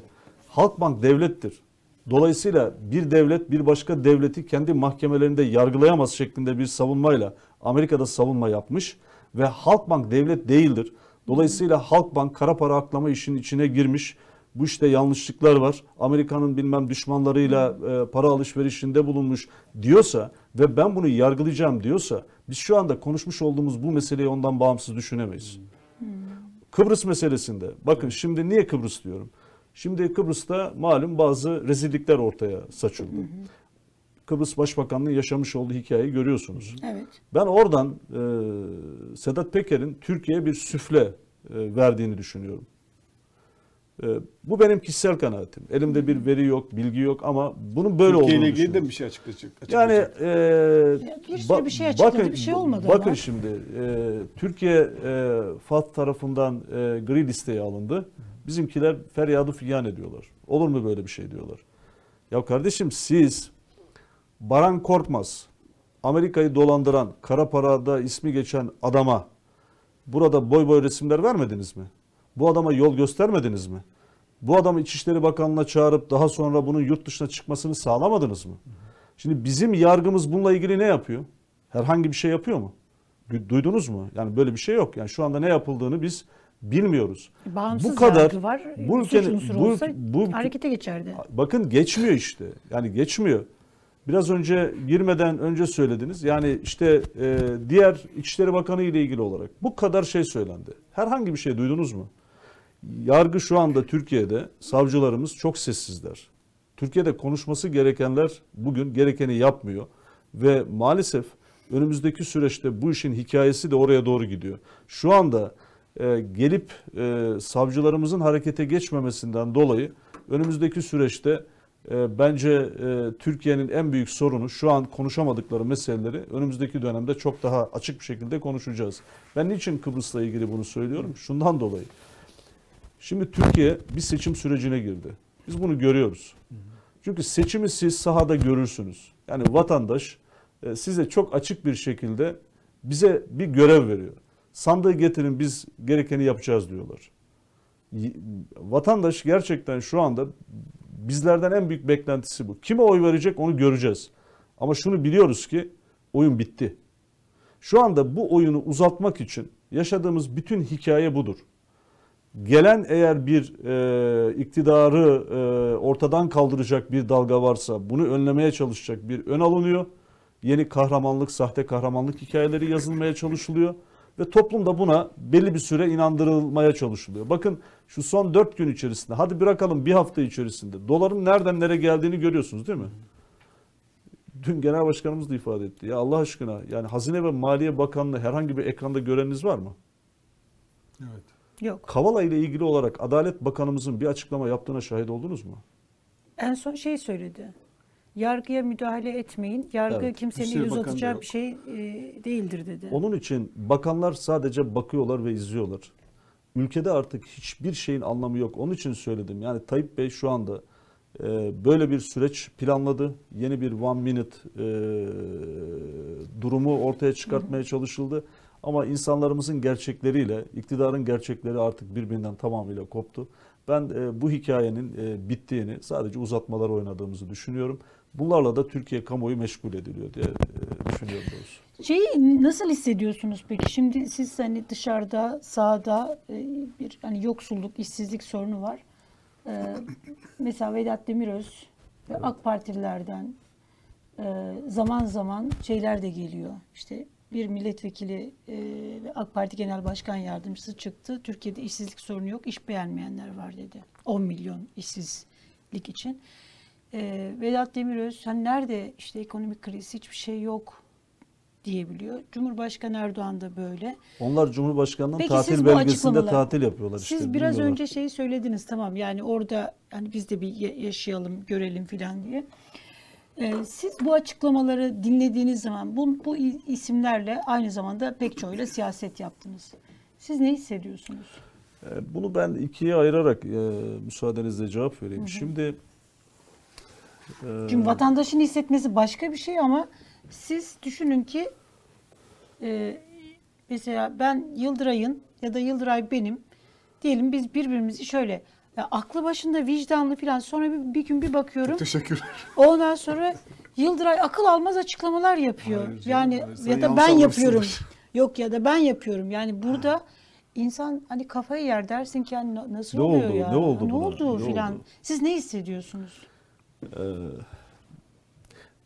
Halkbank devlettir. Dolayısıyla bir devlet bir başka devleti kendi mahkemelerinde yargılayamaz şeklinde bir savunmayla Amerika'da savunma yapmış ve Halkbank devlet değildir. Dolayısıyla Halkbank kara para aklama işinin içine girmiş. Bu işte yanlışlıklar var. Amerika'nın bilmem düşmanlarıyla e, para alışverişinde bulunmuş diyorsa ve ben bunu yargılayacağım diyorsa biz şu anda konuşmuş olduğumuz bu meseleyi ondan bağımsız düşünemeyiz. Kıbrıs meselesinde bakın şimdi niye Kıbrıs diyorum? Şimdi Kıbrıs'ta malum bazı rezillikler ortaya saçıldı. Kıbrıs Başbakanlığı yaşamış olduğu hikayeyi görüyorsunuz. Evet. Ben oradan e, Sedat Peker'in Türkiye'ye bir süfle e, verdiğini düşünüyorum. E, bu benim kişisel kanaatim. Elimde bir veri yok, bilgi yok ama bunun böyle Türkiye olduğunu ile ilgili de bir şey açıklayacak. Yani açıklayacak. e, bir sürü bir şey açıkladı, bir şey olmadı Bakın ama. şimdi e, Türkiye e, FAD tarafından e, gri listeye alındı. Bizimkiler feryadı figan ediyorlar. Olur mu böyle bir şey diyorlar. Ya kardeşim siz Baran Korkmaz Amerika'yı dolandıran kara parada ismi geçen adama burada boy boy resimler vermediniz mi? Bu adama yol göstermediniz mi? Bu adamı İçişleri Bakanlığı'na çağırıp daha sonra bunun yurt dışına çıkmasını sağlamadınız mı? Şimdi bizim yargımız bununla ilgili ne yapıyor? Herhangi bir şey yapıyor mu? Du- Duydunuz mu? Yani böyle bir şey yok. Yani şu anda ne yapıldığını biz bilmiyoruz. Bağımsız bu kadar var. bu ülkenin bu, bu harekete geçerdi. bakın geçmiyor işte. Yani geçmiyor. Biraz önce girmeden önce söylediniz. Yani işte e, diğer İçişleri Bakanı ile ilgili olarak bu kadar şey söylendi. Herhangi bir şey duydunuz mu? Yargı şu anda Türkiye'de savcılarımız çok sessizler. Türkiye'de konuşması gerekenler bugün gerekeni yapmıyor ve maalesef önümüzdeki süreçte bu işin hikayesi de oraya doğru gidiyor. Şu anda e, gelip e, savcılarımızın harekete geçmemesinden dolayı önümüzdeki süreçte bence e, Türkiye'nin en büyük sorunu şu an konuşamadıkları meseleleri önümüzdeki dönemde çok daha açık bir şekilde konuşacağız. Ben niçin Kıbrıs'la ilgili bunu söylüyorum? Şundan dolayı. Şimdi Türkiye bir seçim sürecine girdi. Biz bunu görüyoruz. Çünkü seçimi siz sahada görürsünüz. Yani vatandaş e, size çok açık bir şekilde bize bir görev veriyor. Sandığı getirin biz gerekeni yapacağız diyorlar. Vatandaş gerçekten şu anda bizlerden en büyük beklentisi bu. Kime oy verecek onu göreceğiz. Ama şunu biliyoruz ki oyun bitti. Şu anda bu oyunu uzatmak için yaşadığımız bütün hikaye budur. Gelen eğer bir e, iktidarı e, ortadan kaldıracak bir dalga varsa bunu önlemeye çalışacak bir ön alınıyor. Yeni kahramanlık, sahte kahramanlık hikayeleri yazılmaya çalışılıyor. Ve toplum da buna belli bir süre inandırılmaya çalışılıyor. Bakın şu son dört gün içerisinde hadi bırakalım bir hafta içerisinde doların nereden nereye geldiğini görüyorsunuz değil mi? Dün genel başkanımız da ifade etti. Ya Allah aşkına yani Hazine ve Maliye Bakanlığı herhangi bir ekranda göreniniz var mı? Evet. Yok. Kavala ile ilgili olarak Adalet Bakanımızın bir açıklama yaptığına şahit oldunuz mu? En son şey söyledi. Yargıya müdahale etmeyin. Yargı Evet. kimsenin el uzatacağı bir şey e, değildir dedi. Onun için bakanlar sadece bakıyorlar ve izliyorlar. Ülkede artık hiçbir şeyin anlamı yok. Onun için söyledim. Yani Tayyip Bey şu anda e, böyle bir süreç planladı. Yeni bir one minute e, durumu ortaya çıkartmaya çalışıldı. Ama insanlarımızın gerçekleriyle, iktidarın gerçekleri artık birbirinden tamamıyla koptu. Ben e, bu hikayenin e, bittiğini, sadece uzatmalar oynadığımızı düşünüyorum. Bunlarla da Türkiye kamuoyu meşgul ediliyor diye e, düşünüyorum doğrusu. Şeyi nasıl hissediyorsunuz peki? Şimdi siz hani dışarıda, sahada e, bir hani yoksulluk, işsizlik sorunu var. E, mesela Vedat Demiröz ve AK Partililerden zaman zaman şeyler de geliyor. İşte bir milletvekili ve AK Parti Genel Başkan Yardımcısı çıktı. Türkiye'de işsizlik sorunu yok, iş beğenmeyenler var dedi. 10 milyon işsizlik için. E, Vedat Demiröz hani nerede işte ekonomik kriz hiçbir şey yok diyebiliyor. Cumhurbaşkanı Erdoğan da böyle. Onlar Cumhurbaşkanı'nın Peki tatil belgesinde tatil yapıyorlar işte. Siz biraz bilmiyorlar. önce şeyi söylediniz tamam yani orada hani biz de bir ya- yaşayalım, görelim filan diye. Ee, siz bu açıklamaları dinlediğiniz zaman bu, bu isimlerle aynı zamanda pek çoğuyla siyaset yaptınız. Siz ne hissediyorsunuz? E, Bunu ben ikiye ayırarak e, müsaadenizle cevap vereyim. Şimdi e, Çünkü vatandaşın hissetmesi başka bir şey ama siz düşünün ki e, mesela ben Yıldıray'ın ya da Yıldıray benim diyelim biz birbirimizi şöyle ya aklı başında vicdanlı falan sonra bir, bir gün bir bakıyorum Teşekkürler. ondan sonra Yıldıray akıl almaz açıklamalar yapıyor. Hayır canım, yani hayır. Ya da ben yapıyorum. Yok ya da ben yapıyorum. Yani burada insan hani kafayı yer dersin ki yani na- nasıl Ne oluyor oldu? ya? Ne oldu Ne buna? oldu Ne filan. oldu? Siz ne hissediyorsunuz? E,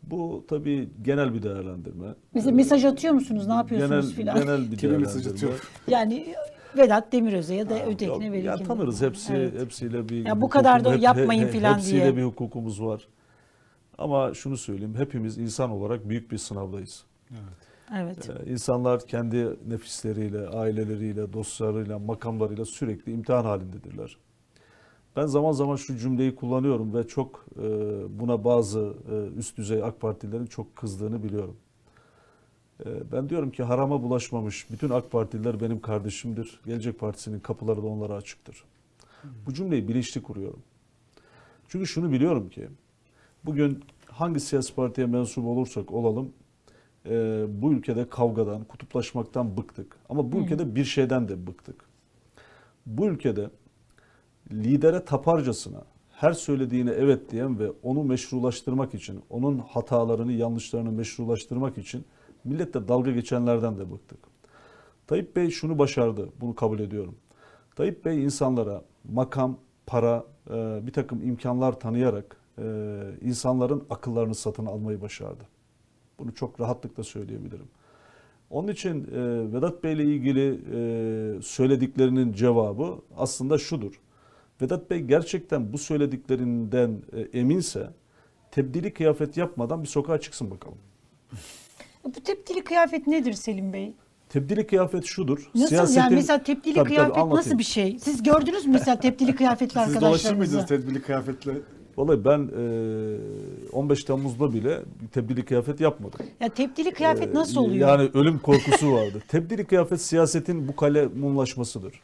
bu tabii genel bir değerlendirme. Mesela mesaj atıyor musunuz? Ne yapıyorsunuz Genel, filan? genel bir Kime mesaj atıyor? Yani Vedat Demiröz'e ya da ötekine verir. ya tanırız hepsi Evet. hepsiyle bir Ya bu kadar da yapmayın filan hepsiyle diye. bir hukukumuz var. Ama şunu söyleyeyim hepimiz insan olarak büyük bir sınavdayız. Evet. Ee, İnsanlar kendi nefisleriyle, aileleriyle, dostlarıyla, makamlarıyla sürekli imtihan halindedirler. Ben zaman zaman şu cümleyi kullanıyorum ve çok e, buna bazı e, üst düzey AK Partililerin çok kızdığını biliyorum. E, Ben diyorum ki harama bulaşmamış bütün AK Partililer benim kardeşimdir. Gelecek Partisi'nin kapıları da onlara açıktır. Bu cümleyi bilinçli kuruyorum. Çünkü şunu biliyorum ki bugün hangi siyasi partiye mensup olursak olalım bu ülkede kavgadan, kutuplaşmaktan bıktık. Ama bu ülkede bir şeyden de bıktık. Bu ülkede lidere taparcasına her söylediğine evet diyen ve onu meşrulaştırmak için, onun hatalarını, yanlışlarını meşrulaştırmak için milletle dalga geçenlerden de bıktık. Tayyip Bey şunu başardı, bunu kabul ediyorum. Tayyip Bey insanlara makam, para, e, bir takım imkanlar tanıyarak e, insanların akıllarını satın almayı başardı. Bunu çok rahatlıkla söyleyebilirim. Onun için e, Vedat Bey ile ilgili söylediklerinin cevabı aslında şudur. Vedat Bey gerçekten bu söylediklerinden e, eminse tebdili kıyafet yapmadan bir sokağa çıksın bakalım. Bu tepkili kıyafet nedir Selim Bey? Tebdili kıyafet şudur. Nasıl yani siyasetin- mesela tepkili Tabii, tabii, kıyafet nasıl anlatayım. bir şey? Siz gördünüz mü mesela tepkili kıyafetli Siz dolaşır arkadaşlarınızı? mıydınız tedbirli kıyafetle? Vallahi ben e, 15 Temmuz'da bile tebdili kıyafet yapmadım. Ya tepkili kıyafet Ee, nasıl oluyor? Yani ölüm korkusu vardı. Tebdili kıyafet siyasetin bu kale mumlaşmasıdır.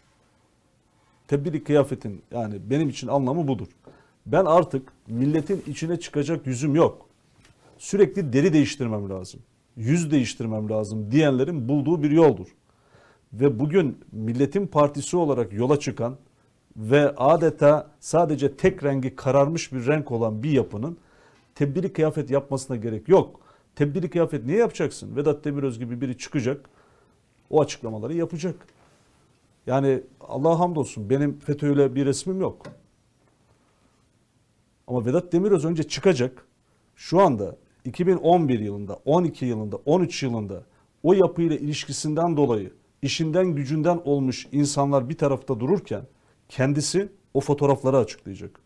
Tebdili kıyafetin yani benim için anlamı budur. Ben artık milletin içine çıkacak yüzüm yok. Sürekli deri değiştirmem lazım. Yüz değiştirmem lazım diyenlerin bulduğu bir yoldur. Ve bugün milletin partisi olarak yola çıkan ve adeta sadece tek rengi kararmış bir renk olan bir yapının tebdili kıyafet yapmasına gerek yok. Tebdili kıyafet niye yapacaksın? Vedat Demiröz gibi biri çıkacak, o açıklamaları yapacak. Yani Allah'a hamdolsun benim FETÖ'yle bir resmim yok. Ama Vedat Demiröz önce çıkacak. Şu anda 2011 yılında, 12 yılında, 13 yılında o yapıyla ilişkisinden dolayı işinden gücünden olmuş insanlar bir tarafta dururken kendisi o fotoğrafları açıklayacak.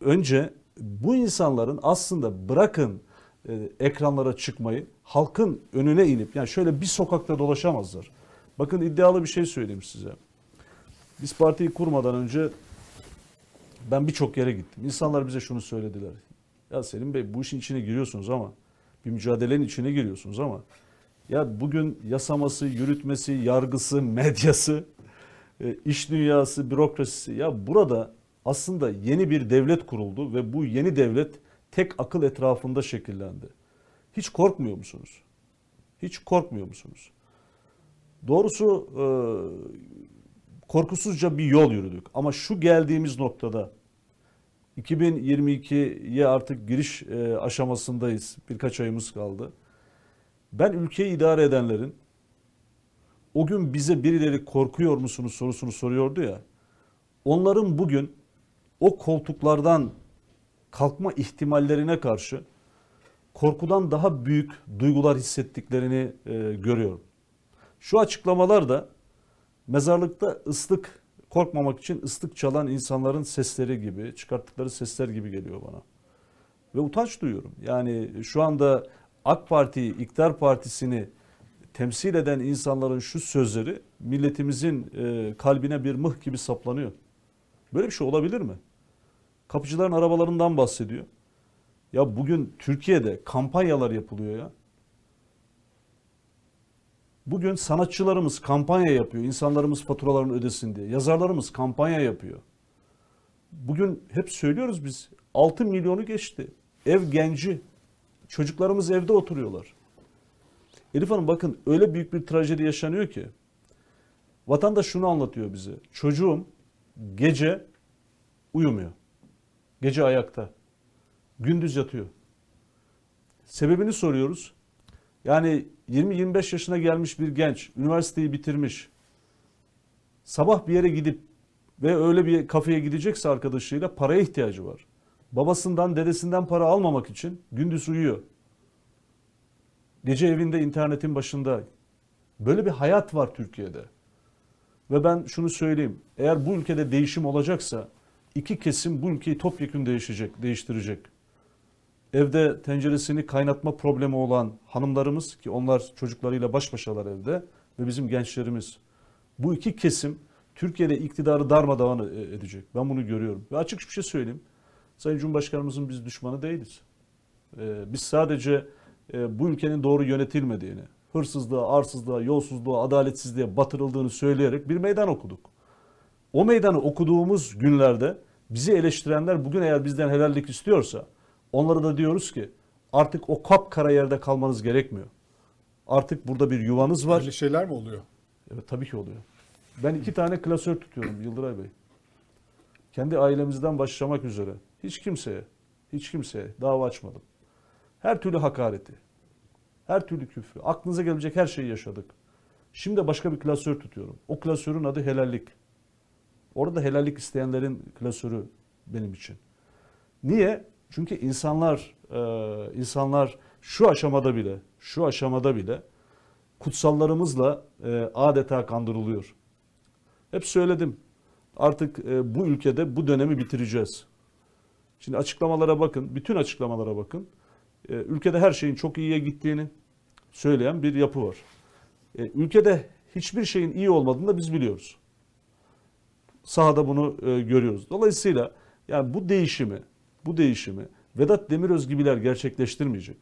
Önce bu insanların aslında bırakın e, ekranlara çıkmayı halkın önüne inip yani şöyle bir sokakta dolaşamazlar. Bakın iddialı bir şey söyleyeyim size. Biz partiyi kurmadan önce ben birçok yere gittim. İnsanlar bize şunu söylediler. Ya Selim Bey bu işin içine giriyorsunuz ama bir mücadelenin içine giriyorsunuz ama ya bugün yasaması, yürütmesi, yargısı, medyası, e, iş dünyası, bürokrasisi ya burada aslında yeni bir devlet kuruldu ve bu yeni devlet tek akıl etrafında şekillendi. Hiç korkmuyor musunuz? Hiç korkmuyor musunuz? Doğrusu e, korkusuzca bir yol yürüdük. Ama şu geldiğimiz noktada 2022'ye artık giriş e, aşamasındayız. Birkaç ayımız kaldı. Ben ülkeyi idare edenlerin o gün bize birileri korkuyor musunuz sorusunu soruyordu ya. Onların bugün o koltuklardan kalkma ihtimallerine karşı korkudan daha büyük duygular hissettiklerini e, görüyorum. Şu açıklamalar da mezarlıkta ıslık korkmamak için ıslık çalan insanların sesleri gibi, çıkarttıkları sesler gibi geliyor bana. Ve utanç duyuyorum. Yani şu anda AK Parti'yi, İktidar Partisi'ni temsil eden insanların şu sözleri milletimizin e, kalbine bir mıh gibi saplanıyor. Böyle bir şey olabilir mi? Kapıcıların arabalarından bahsediyor. Ya bugün Türkiye'de kampanyalar yapılıyor ya. Bugün sanatçılarımız kampanya yapıyor. İnsanlarımız faturalarını ödesin diye. Yazarlarımız kampanya yapıyor. Bugün hep söylüyoruz biz 6 milyonu geçti. Ev genci. Çocuklarımız evde oturuyorlar. Elif Hanım bakın öyle büyük bir trajedi yaşanıyor ki. Vatandaş şunu anlatıyor bize. Çocuğum gece uyumuyor. Gece ayakta. Gündüz yatıyor. Sebebini soruyoruz. Yani 20-25 yaşına gelmiş bir genç, üniversiteyi bitirmiş. Sabah bir yere gidip ve öyle bir kafeye gidecekse arkadaşıyla paraya ihtiyacı var. Babasından, dedesinden para almamak için gündüz uyuyor. Gece evinde internetin başında. Böyle bir hayat var Türkiye'de. Ve ben şunu söyleyeyim. Eğer bu ülkede değişim olacaksa iki kesim bu ülkeyi topyekun değişecek, değiştirecek. Evde tenceresini kaynatma problemi olan hanımlarımız ki onlar çocuklarıyla baş başalar evde ve bizim gençlerimiz. Bu iki kesim Türkiye'de iktidarı darmadağın edecek. Ben bunu görüyorum. Ve açık bir şey söyleyeyim. Sayın Cumhurbaşkanımızın biz düşmanı değiliz. Ee, biz sadece e, bu ülkenin doğru yönetilmediğini, hırsızlığa, arsızlığa, yolsuzluğa, adaletsizliğe batırıldığını söyleyerek bir meydan okuduk. O meydanı okuduğumuz günlerde bizi eleştirenler bugün eğer bizden helallik istiyorsa onlara da diyoruz ki artık o kapkara yerde kalmanız gerekmiyor. Artık burada bir yuvanız var. Öyle şeyler mi oluyor? Evet tabii ki oluyor. Ben iki tane klasör tutuyorum Yıldıray Bey. Kendi ailemizden başlamak üzere. Hiç kimseye, hiç kimseye dava açmadım. Her türlü hakareti, her türlü küfrü, aklınıza gelebilecek her şeyi yaşadık. Şimdi başka bir klasör tutuyorum. O klasörün adı helallik. Orada helallik isteyenlerin klasörü benim için. Niye? Çünkü insanlar e, insanlar şu aşamada bile şu aşamada bile kutsallarımızla e, adeta kandırılıyor. Hep söyledim. Artık e, bu ülkede bu dönemi bitireceğiz. Şimdi açıklamalara bakın, bütün açıklamalara bakın. Ülkede her şeyin çok iyiye gittiğini söyleyen bir yapı var. Ülkede hiçbir şeyin iyi olmadığını da biz biliyoruz. Sahada bunu görüyoruz. Dolayısıyla yani bu değişimi, bu değişimi Vedat Demiröz gibiler gerçekleştirmeyecek.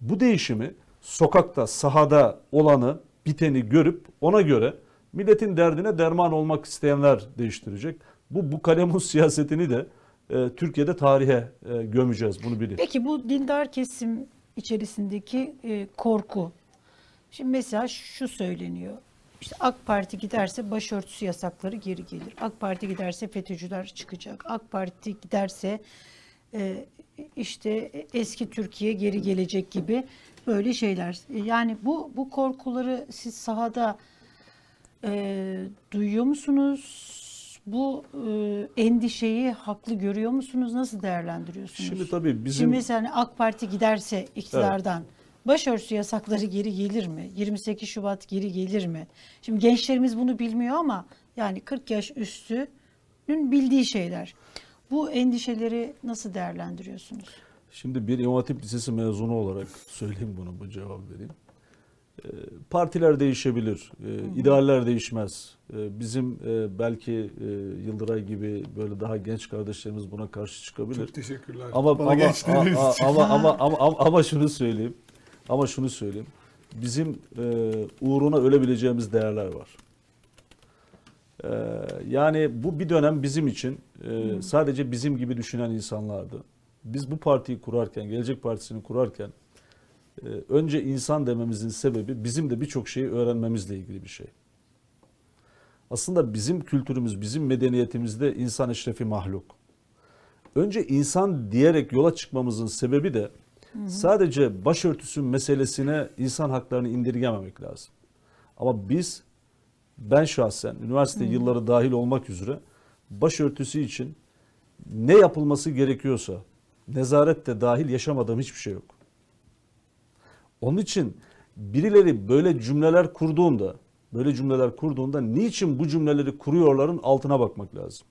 Bu değişimi sokakta, sahada olanı, biteni görüp ona göre milletin derdine derman olmak isteyenler değiştirecek. Bu bu kalemuz siyasetini de e, Türkiye'de tarihe e, gömeceğiz bunu bilin. Peki bu dindar kesim içerisindeki e, korku. Şimdi mesela şu söyleniyor. İşte AK Parti giderse başörtüsü yasakları geri gelir. AK Parti giderse FETÖ'cüler çıkacak. AK Parti giderse e, işte eski Türkiye geri gelecek gibi böyle şeyler. Yani bu bu korkuları siz sahada e, duyuyor musunuz? Bu e, endişeyi haklı görüyor musunuz? Nasıl değerlendiriyorsunuz? Şimdi tabii bizim Şimdi mesela hani AK Parti giderse iktidardan başörtüsü yasakları geri gelir mi? 28 Şubat geri gelir mi? Şimdi gençlerimiz bunu bilmiyor ama yani 40 yaş üstünün bildiği şeyler. Bu endişeleri nasıl değerlendiriyorsunuz? Şimdi bir İmam Hatip Lisesi mezunu olarak söyleyeyim bunu, bu cevap vereyim. Ee, Partiler değişebilir, e, idealler değişmez. E, Bizim e, belki e, Yıldıray gibi böyle daha genç kardeşlerimiz buna karşı çıkabilir. Çok teşekkürler. Ama Bana ama, a- a- ama, ama ama ama ama şunu söyleyeyim. Ama şunu söyleyeyim. Bizim e, uğruna ölebileceğimiz değerler var. E, yani bu bir dönem bizim için e, sadece bizim gibi düşünen insanlardı. Biz bu partiyi kurarken, Gelecek Partisi'ni kurarken e, önce insan dememizin sebebi bizim de birçok şeyi öğrenmemizle ilgili bir şey. Aslında bizim kültürümüz, bizim medeniyetimizde insan eşrefi mahluk. Önce insan diyerek yola çıkmamızın sebebi de sadece başörtüsü meselesine insan haklarını indirgememek lazım. Ama biz, ben şahsen üniversite yılları dahil olmak üzere başörtüsü için ne yapılması gerekiyorsa nezaret de dahil yaşamadığım hiçbir şey yok. Onun için birileri böyle cümleler kurduğunda, böyle cümleler kurduğunda niçin bu cümleleri kuruyorların altına bakmak lazım.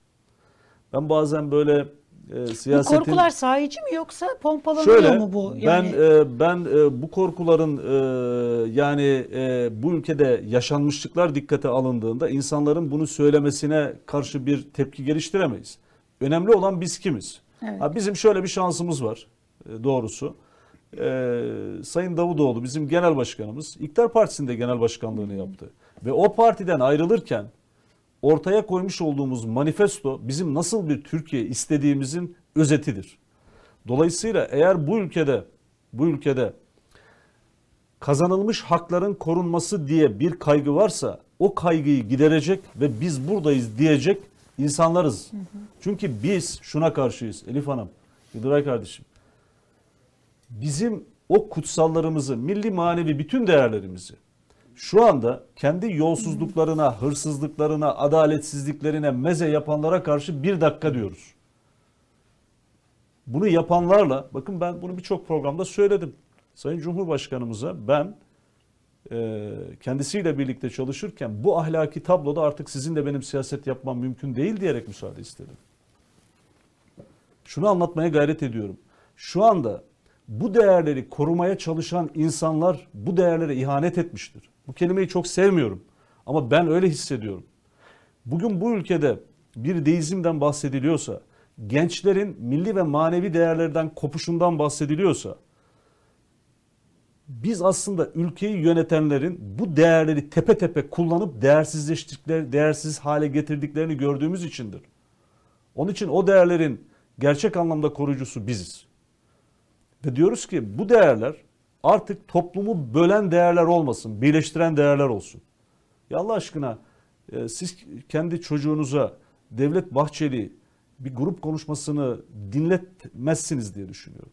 Ben bazen böyle e, Bu siyasetin... korkular sahici mi yoksa pompalanıyor Şöyle mu bu? ben e, ben e, bu korkuların e, yani e, bu ülkede yaşanmışlıklar dikkate alındığında insanların bunu söylemesine karşı bir tepki geliştiremeyiz. Önemli olan biz kimiz? Evet. Ha, bizim şöyle bir şansımız var e, doğrusu. E, Sayın Davutoğlu bizim genel başkanımız İktidar Partisi'nde genel başkanlığını yaptı. Ve o partiden ayrılırken ortaya koymuş olduğumuz manifesto bizim nasıl bir Türkiye istediğimizin özetidir. Dolayısıyla eğer bu ülkede bu ülkede kazanılmış hakların korunması diye bir kaygı varsa o kaygıyı giderecek ve biz buradayız diyecek insanlarız. Çünkü biz şuna karşıyız Elif Hanım, Yıldıray kardeşim. Bizim o kutsallarımızı, milli manevi bütün değerlerimizi şu anda kendi yolsuzluklarına, hırsızlıklarına, adaletsizliklerine meze yapanlara karşı bir dakika diyoruz. Bunu yapanlarla, bakın ben bunu birçok programda söyledim. Sayın Cumhurbaşkanımıza ben e, kendisiyle birlikte çalışırken bu ahlaki tabloda artık sizin de benim siyaset yapmam mümkün değil diyerek müsaade istedim. Şunu anlatmaya gayret ediyorum. Şu anda bu değerleri korumaya çalışan insanlar bu değerlere ihanet etmiştir. Bu kelimeyi çok sevmiyorum ama ben öyle hissediyorum. Bugün bu ülkede bir deizmden bahsediliyorsa, gençlerin milli ve manevi değerlerden kopuşundan bahsediliyorsa, biz aslında ülkeyi yönetenlerin bu değerleri tepe tepe kullanıp değersizleştikleri, değersiz hale getirdiklerini gördüğümüz içindir. Onun için o değerlerin gerçek anlamda koruyucusu biziz. Ve diyoruz ki bu değerler artık toplumu bölen değerler olmasın, birleştiren değerler olsun. Ya Allah aşkına e, siz kendi çocuğunuza Devlet Bahçeli bir grup konuşmasını dinletmezsiniz diye düşünüyorum.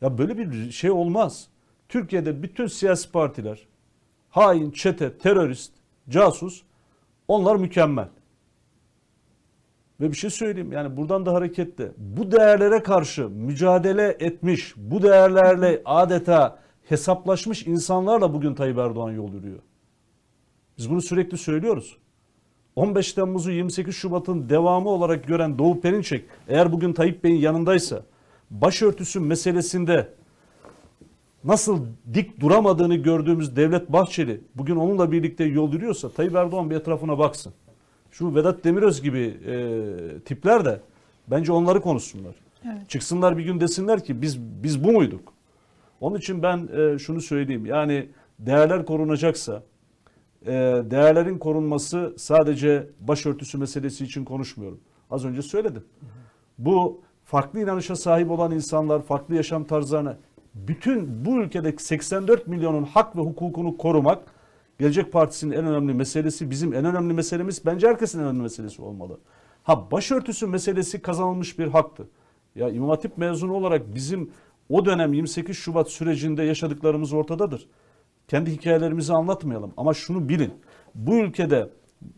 Ya böyle bir şey olmaz. Türkiye'de bütün siyasi partiler hain, çete, terörist, casus onlar mükemmel. Ve bir şey söyleyeyim yani buradan da hareketle bu değerlere karşı mücadele etmiş, bu değerlerle adeta hesaplaşmış insanlarla bugün Tayyip Erdoğan yol yürüyor. Biz bunu sürekli söylüyoruz. 15 Temmuz'u 28 Şubat'ın devamı olarak gören Doğu Perinçek eğer bugün Tayyip Bey'in yanındaysa başörtüsü meselesinde nasıl dik duramadığını gördüğümüz Devlet Bahçeli bugün onunla birlikte yol yürüyorsa Tayyip Erdoğan bir etrafına baksın. Şu Vedat Demiröz gibi e, tipler de bence onları konuşsunlar. Evet. Çıksınlar bir gün desinler ki biz biz bu muyduk? Onun için ben e, şunu söyleyeyim. Yani değerler korunacaksa e, değerlerin korunması sadece başörtüsü meselesi için konuşmuyorum. Az önce söyledim. Bu farklı inanışa sahip olan insanlar, farklı yaşam tarzlarına bütün bu ülkede 84 milyonun hak ve hukukunu korumak Gelecek Partisi'nin en önemli meselesi, bizim en önemli meselemiz, bence herkesin en önemli meselesi olmalı. Ha başörtüsü meselesi kazanılmış bir haktı. Ya İmam Hatip mezunu olarak bizim o dönem 28 Şubat sürecinde yaşadıklarımız ortadadır. Kendi hikayelerimizi anlatmayalım ama şunu bilin. Bu ülkede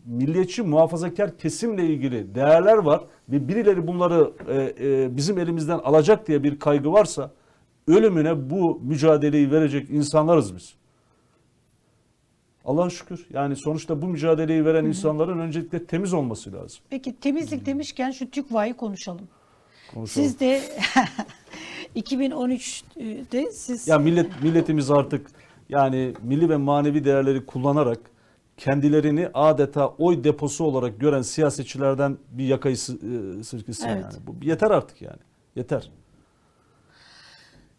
milliyetçi muhafazakar kesimle ilgili değerler var ve birileri bunları e, e, bizim elimizden alacak diye bir kaygı varsa ölümüne bu mücadeleyi verecek insanlarız biz. Allah'a şükür. Yani sonuçta bu mücadeleyi veren insanların öncelikle temiz olması lazım. Peki temizlik demişken şu TÜKVA'yı konuşalım. Konuşalım. Siz de 2013'te siz Ya millet milletimiz artık yani milli ve manevi değerleri kullanarak kendilerini adeta oy deposu olarak gören siyasetçilerden bir yakayı sı- e, sırkısın Evet. yani. Bu yeter artık yani. Yeter.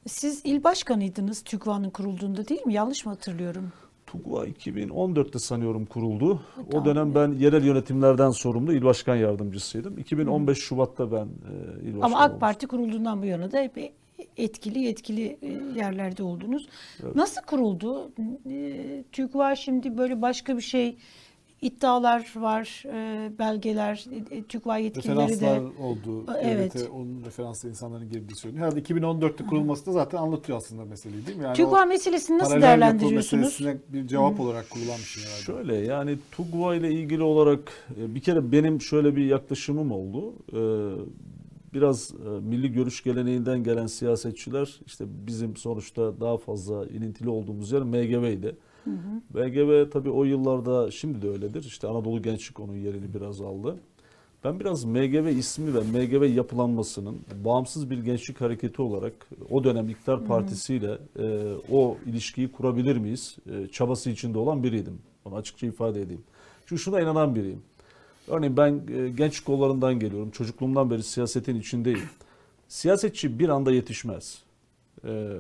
siz il başkanıydınız TÜKVA'nın kurulduğunda değil mi? Yanlış mı hatırlıyorum? TUGVA 2014'te sanıyorum kuruldu. Tamam. O dönem ben yerel yönetimlerden sorumlu il başkan yardımcısıydım. 2015 Şubat'ta ben e, il başkanı Ama AK olmuştum. Parti kurulduğundan bu yana da hep etkili yetkili e, yerlerde oldunuz. Nasıl kuruldu? E, TÜKVA şimdi böyle başka bir şey iddialar var, e, belgeler, e, e, TÜKVA yetkilileri referanslar de oldu. Evet. Devlete onun referanslı insanların girdiği söyleniyor. Herhalde 2014'te kurulması da zaten anlatıyor aslında meseleyi değil mi? Yani TÜKVA meselesini nasıl değerlendiriyorsunuz? meselesine bir cevap olarak kurulan bir şey herhalde. Şöyle yani TUGVA ile ilgili olarak e, bir kere benim şöyle bir yaklaşımım oldu. E, Biraz milli görüş geleneğinden gelen siyasetçiler işte bizim sonuçta daha fazla ilintili olduğumuz yer MGV'ydi. MGV tabii o yıllarda şimdi de öyledir. İşte Anadolu Gençlik onun yerini biraz aldı. Ben biraz MGV ismi ve MGV yapılanmasının bağımsız bir gençlik hareketi olarak o dönem İktidar Partisi'yle e, o ilişkiyi kurabilir miyiz? E, çabası içinde olan biriydim. Onu açıkça ifade edeyim. Çünkü şuna inanan biriyim. Örneğin ben e, genç kollarından geliyorum. Çocukluğumdan beri siyasetin içindeyim. Siyasetçi bir anda yetişmez. E,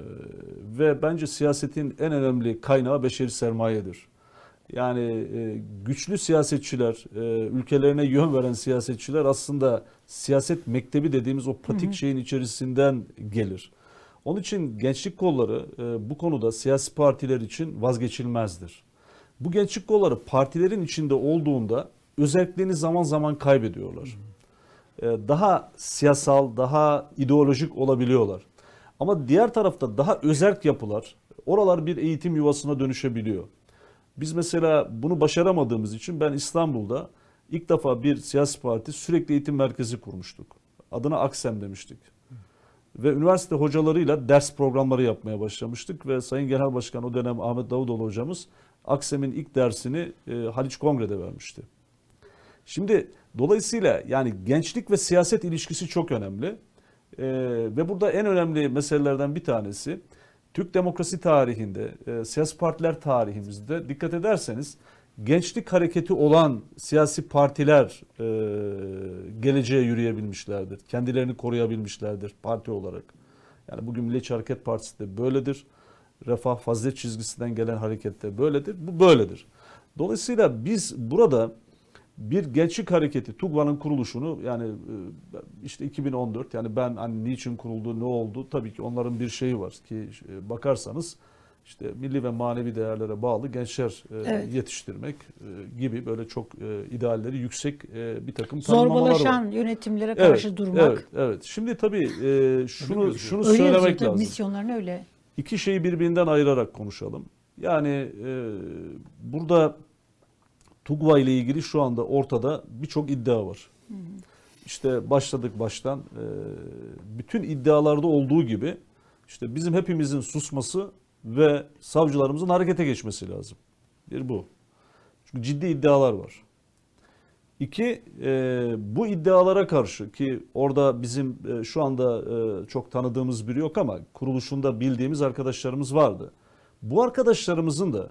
ve bence siyasetin en önemli kaynağı beşeri sermayedir. Yani e, güçlü siyasetçiler, e, ülkelerine yön veren siyasetçiler aslında siyaset mektebi dediğimiz o patik şeyin içerisinden gelir. Onun için gençlik kolları e, bu konuda siyasi partiler için vazgeçilmezdir. Bu gençlik kolları partilerin içinde olduğunda özelliklerini zaman zaman kaybediyorlar. E, daha siyasal, daha ideolojik olabiliyorlar. Ama diğer tarafta daha özerk yapılar, oralar bir eğitim yuvasına dönüşebiliyor. Biz mesela bunu başaramadığımız için ben İstanbul'da ilk defa bir siyasi parti sürekli eğitim merkezi kurmuştuk. Adına Aksem demiştik. Ve üniversite hocalarıyla ders programları yapmaya başlamıştık ve Sayın Genel Başkan o dönem Ahmet Davutoğlu hocamız Aksem'in ilk dersini e, Haliç Kongre'de vermişti. Şimdi dolayısıyla yani gençlik ve siyaset ilişkisi çok önemli. Ee, ve burada en önemli meselelerden bir tanesi Türk demokrasi tarihinde, e, siyasi partiler tarihimizde dikkat ederseniz gençlik hareketi olan siyasi partiler e, geleceğe yürüyebilmişlerdir. Kendilerini koruyabilmişlerdir parti olarak. Yani bugün Milliyetçi Hareket Partisi de böyledir. Refah fazilet çizgisinden gelen harekette böyledir. Bu böyledir. Dolayısıyla biz burada bir gençlik hareketi TUGVA'nın kuruluşunu yani e, işte 2014 yani ben hani niçin kuruldu ne oldu tabii ki onların bir şeyi var ki e, bakarsanız işte milli ve manevi değerlere bağlı gençler e, Evet. yetiştirmek gibi böyle çok idealleri yüksek bir takım tanımlamaları var. Zorbalaşan yönetimlere karşı durmak. Evet, evet. Şimdi tabii şunu şunu Öyle söylemek lazım. misyonlarını öyle. İki şeyi birbirinden ayırarak konuşalım. Yani burada TUGVA ile ilgili şu anda ortada birçok iddia var. işte başladık baştan e, bütün iddialarda olduğu gibi işte bizim hepimizin susması ve savcılarımızın harekete geçmesi lazım. Bir bu. Çünkü ciddi iddialar var. İki, e, bu iddialara karşı ki orada bizim e, şu anda e, çok tanıdığımız biri yok ama kuruluşunda bildiğimiz arkadaşlarımız vardı. Bu arkadaşlarımızın da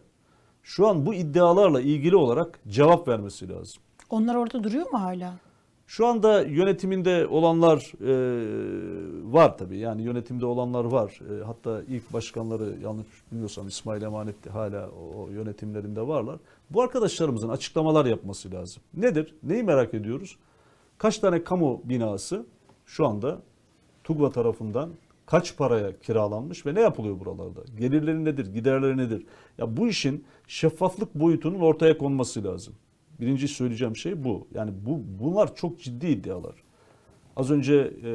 şu an bu iddialarla ilgili olarak cevap vermesi lazım. Onlar orada duruyor mu hala? Şu anda yönetiminde olanlar e, var tabii. Yani yönetimde olanlar var. E, hatta ilk başkanları yanlış bilmiyorsam İsmail Emanet hala o, o yönetimlerinde varlar. Bu arkadaşlarımızın açıklamalar yapması lazım. Nedir? Neyi merak ediyoruz? Kaç tane kamu binası şu anda TUGVA tarafından kaç paraya kiralanmış ve ne yapılıyor buralarda? Gelirleri nedir? Giderleri nedir? Ya bu işin şeffaflık boyutunun ortaya konması lazım. Birinci söyleyeceğim şey bu. Yani bu bunlar çok ciddi iddialar. Az önce e,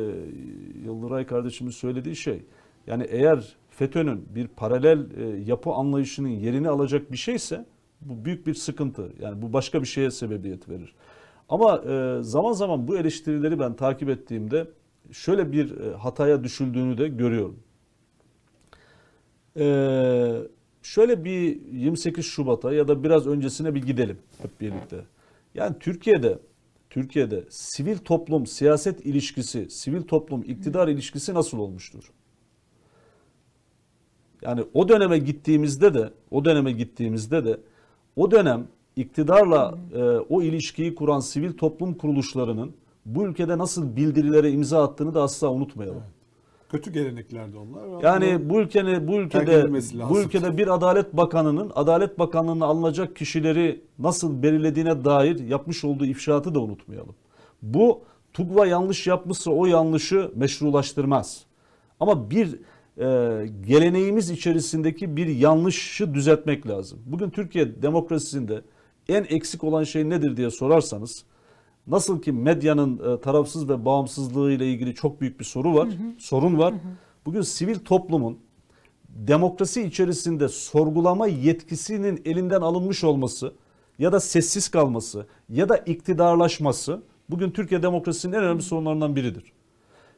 Yıldıray kardeşimin söylediği şey. Yani eğer FETÖ'nün bir paralel e, yapı anlayışının yerini alacak bir şeyse bu büyük bir sıkıntı. Yani bu başka bir şeye sebebiyet verir. Ama e, zaman zaman bu eleştirileri ben takip ettiğimde şöyle bir e, hataya düşüldüğünü de görüyorum. Ee, şöyle bir 28 Şubat'a ya da biraz öncesine bir gidelim hep birlikte. Yani Türkiye'de Türkiye'de sivil toplum siyaset ilişkisi, sivil toplum iktidar ilişkisi nasıl olmuştur? Yani o döneme gittiğimizde de o döneme gittiğimizde de o dönem iktidarla e, o ilişkiyi kuran sivil toplum kuruluşlarının bu ülkede nasıl bildirilere imza attığını da asla unutmayalım. Kötü geleneklerdi onlar. Yani bu ülkenin bu ülkede bu ülkede bir Adalet Bakanı'nın Adalet Bakanlığı'na alınacak kişileri nasıl belirlediğine dair yapmış olduğu ifşaatı da unutmayalım. Bu TUGVA yanlış yapmışsa o yanlışı meşrulaştırmaz. Ama bir e, geleneğimiz içerisindeki bir yanlışı düzeltmek lazım. Bugün Türkiye demokrasisinde en eksik olan şey nedir diye sorarsanız Nasıl ki medyanın e, tarafsız ve bağımsızlığı ile ilgili çok büyük bir soru var, sorun var. Bugün sivil toplumun demokrasi içerisinde sorgulama yetkisinin elinden alınmış olması ya da sessiz kalması ya da iktidarlaşması bugün Türkiye demokrasisinin en önemli sorunlarından biridir.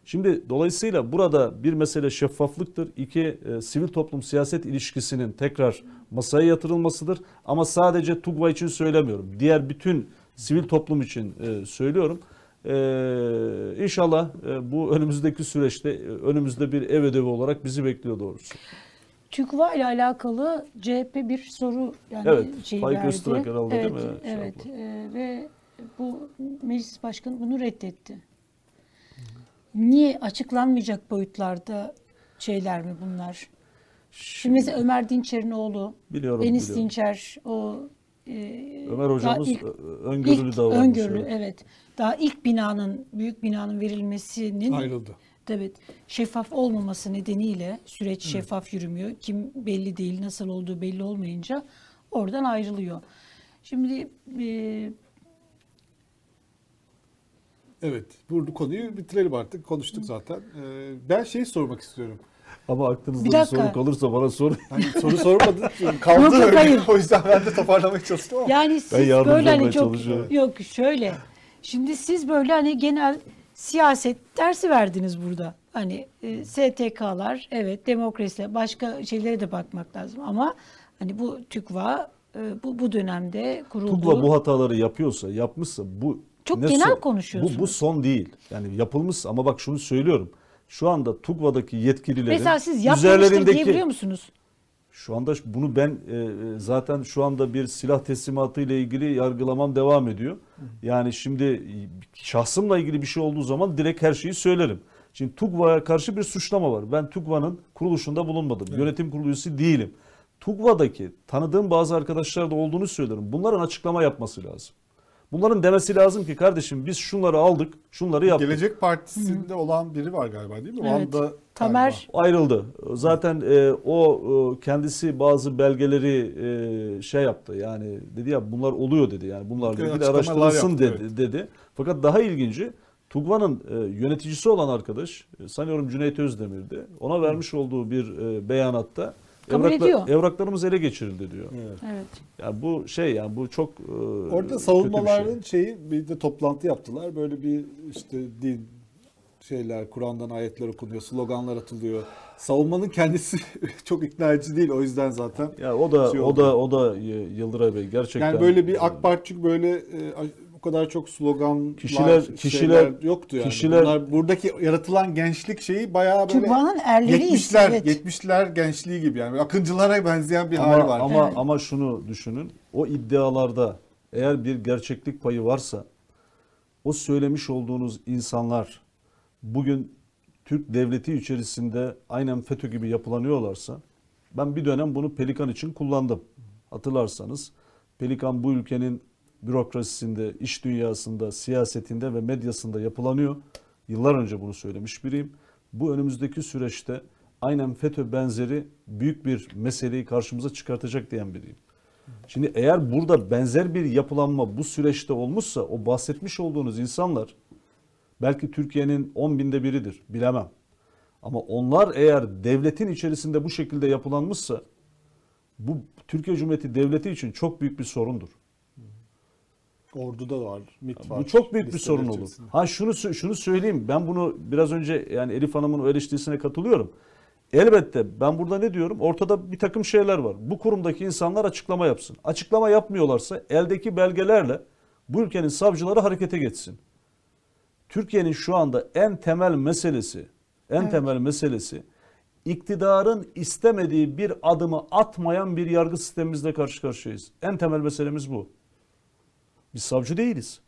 Şimdi dolayısıyla burada bir mesele şeffaflıktır. İki e, sivil toplum siyaset ilişkisinin tekrar masaya yatırılmasıdır. Ama sadece TUGVA için söylemiyorum. Diğer bütün sivil toplum için e, söylüyorum. E, inşallah e, bu önümüzdeki süreçte e, önümüzde bir ev ödevi olarak bizi bekliyor doğrusu. TÜKVA ile alakalı CHP bir soru yani Evet, şey Faik verdi. Öztürk herhalde değil evet, mi? Şey Evet. e, ve bu meclis başkanı bunu reddetti. Niye açıklanmayacak boyutlarda şeyler mi bunlar? Şimdi mesela Ömer Dinçer'in oğlu, Biliyorum, Enis biliyorum. Dinçer o e, Ömer hocamız ilk- öngörülü ilk davranmış. öngörülü evet. evet. Daha ilk binanın büyük binanın verilmesinin ayrıldı. Evet, şeffaf olmaması nedeniyle süreç şeffaf yürümüyor. Kim belli değil, nasıl olduğu belli olmayınca oradan ayrılıyor. Şimdi e, Evet. Burada konuyu bitirelim artık. Konuştuk zaten. Ee, ben şeyi sormak istiyorum. Ama aklınızda Bir bir, soru kalırsa bana sorun. Hani soru sormadın. Kaldı Yok, yok, öyle. hayır. O yüzden ben de toparlamaya çalıştım ama. yani siz yardımcı böyle hani çok çalışıyorum. yok şöyle. Şimdi siz böyle hani genel siyaset dersi verdiniz burada. Hani e, STK'lar evet demokrasi başka şeylere de bakmak lazım ama hani bu TÜKVA e, bu bu dönemde kuruldu. TUGVA bu hataları yapıyorsa, yapmışsa bu Çok ne genel konuşuyorsunuz. Bu, bu son değil. Yani yapılmış ama bak şunu söylüyorum. Şu anda TUGVA'daki yetkililerin Mesela siz yapmamıştır üzerlerindeki diyebiliyor musunuz? şu anda bunu ben e, zaten şu anda bir silah teslimatı ile ilgili yargılamam devam ediyor. Yani şimdi şahsımla ilgili bir şey olduğu zaman direkt her şeyi söylerim. Şimdi TUGVA'ya karşı bir suçlama var. Ben TUGVA'nın kuruluşunda bulunmadım. Yönetim kurulu üyesi değilim. TUGVA'daki tanıdığım bazı arkadaşlar da olduğunu söylüyorum. Bunların açıklama yapması lazım. Bunların demesi lazım ki kardeşim biz şunları aldık, şunları yaptık. Gelecek Partisi'nde olan biri var galiba değil mi? O Evet. anda Tamer ayrıldı. Zaten e, o e, kendisi bazı belgeleri e, şey yaptı. Yani dedi ya bunlar oluyor dedi. Yani bunlarla Evet, ilgili açıklamalar araştırılsın yaptı, dedi, dedi. Fakat daha ilginci TUGVA'nın e, yöneticisi olan arkadaş e, sanıyorum Cüneyt Özdemir'di. Ona vermiş olduğu bir e, beyanatta Kabul Evrakla- ediyor. Evraklarımız ele geçirildi diyor. Evet. Evet. Yani bu şey yani bu çok e, Orada savunmaların bir şey. şeyi bir de toplantı yaptılar. Böyle bir işte din şeyler, Kur'an'dan ayetler okunuyor, sloganlar atılıyor. Savunmanın kendisi çok ikna edici değil. O yüzden zaten Ya o da şey o oldu. da o da Yıldıray Bey gerçekten yani böyle bir AK Parti böyle e, kadar çok slogan Kişiler- kişiler- yoktu yani. kişiler- Bunlar buradaki yaratılan gençlik şeyi bayağı böyle Türkvan'ın erleriyiz. 70'ler evet. 70'ler gençliği gibi yani. Akıncılara benzeyen bir ama hali var. ama Evet. ama şunu düşünün. O iddialarda eğer bir gerçeklik payı varsa o söylemiş olduğunuz insanlar bugün Türk devleti içerisinde aynen FETÖ gibi yapılanıyorlarsa ben bir dönem bunu Pelikan için kullandım. Hatırlarsanız Pelikan bu ülkenin bürokrasisinde, iş dünyasında, siyasetinde ve medyasında yapılanıyor. Yıllar önce bunu söylemiş biriyim. Bu önümüzdeki süreçte aynen FETÖ benzeri büyük bir meseleyi karşımıza çıkartacak diyen biriyim. Şimdi eğer burada benzer bir yapılanma bu süreçte olmuşsa o bahsetmiş olduğunuz insanlar belki Türkiye'nin 10 binde biridir bilemem. Ama onlar eğer devletin içerisinde bu şekilde yapılanmışsa bu Türkiye Cumhuriyeti Devleti için çok büyük bir sorundur. Orduda var, MİT var. Bu çok büyük bir sorun olur. Ha şunu şunu söyleyeyim. Ben bunu biraz önce yani Elif Hanım'ın o eleştirisine katılıyorum. Elbette ben burada ne diyorum? Ortada bir takım şeyler var. Bu kurumdaki insanlar açıklama yapsın. Açıklama yapmıyorlarsa eldeki belgelerle bu ülkenin savcıları harekete geçsin. Türkiye'nin şu anda en temel meselesi, en Evet. temel meselesi iktidarın istemediği bir adımı atmayan bir yargı sistemimizle karşı karşıyayız. En temel meselemiz bu. Biz savcı değiliz.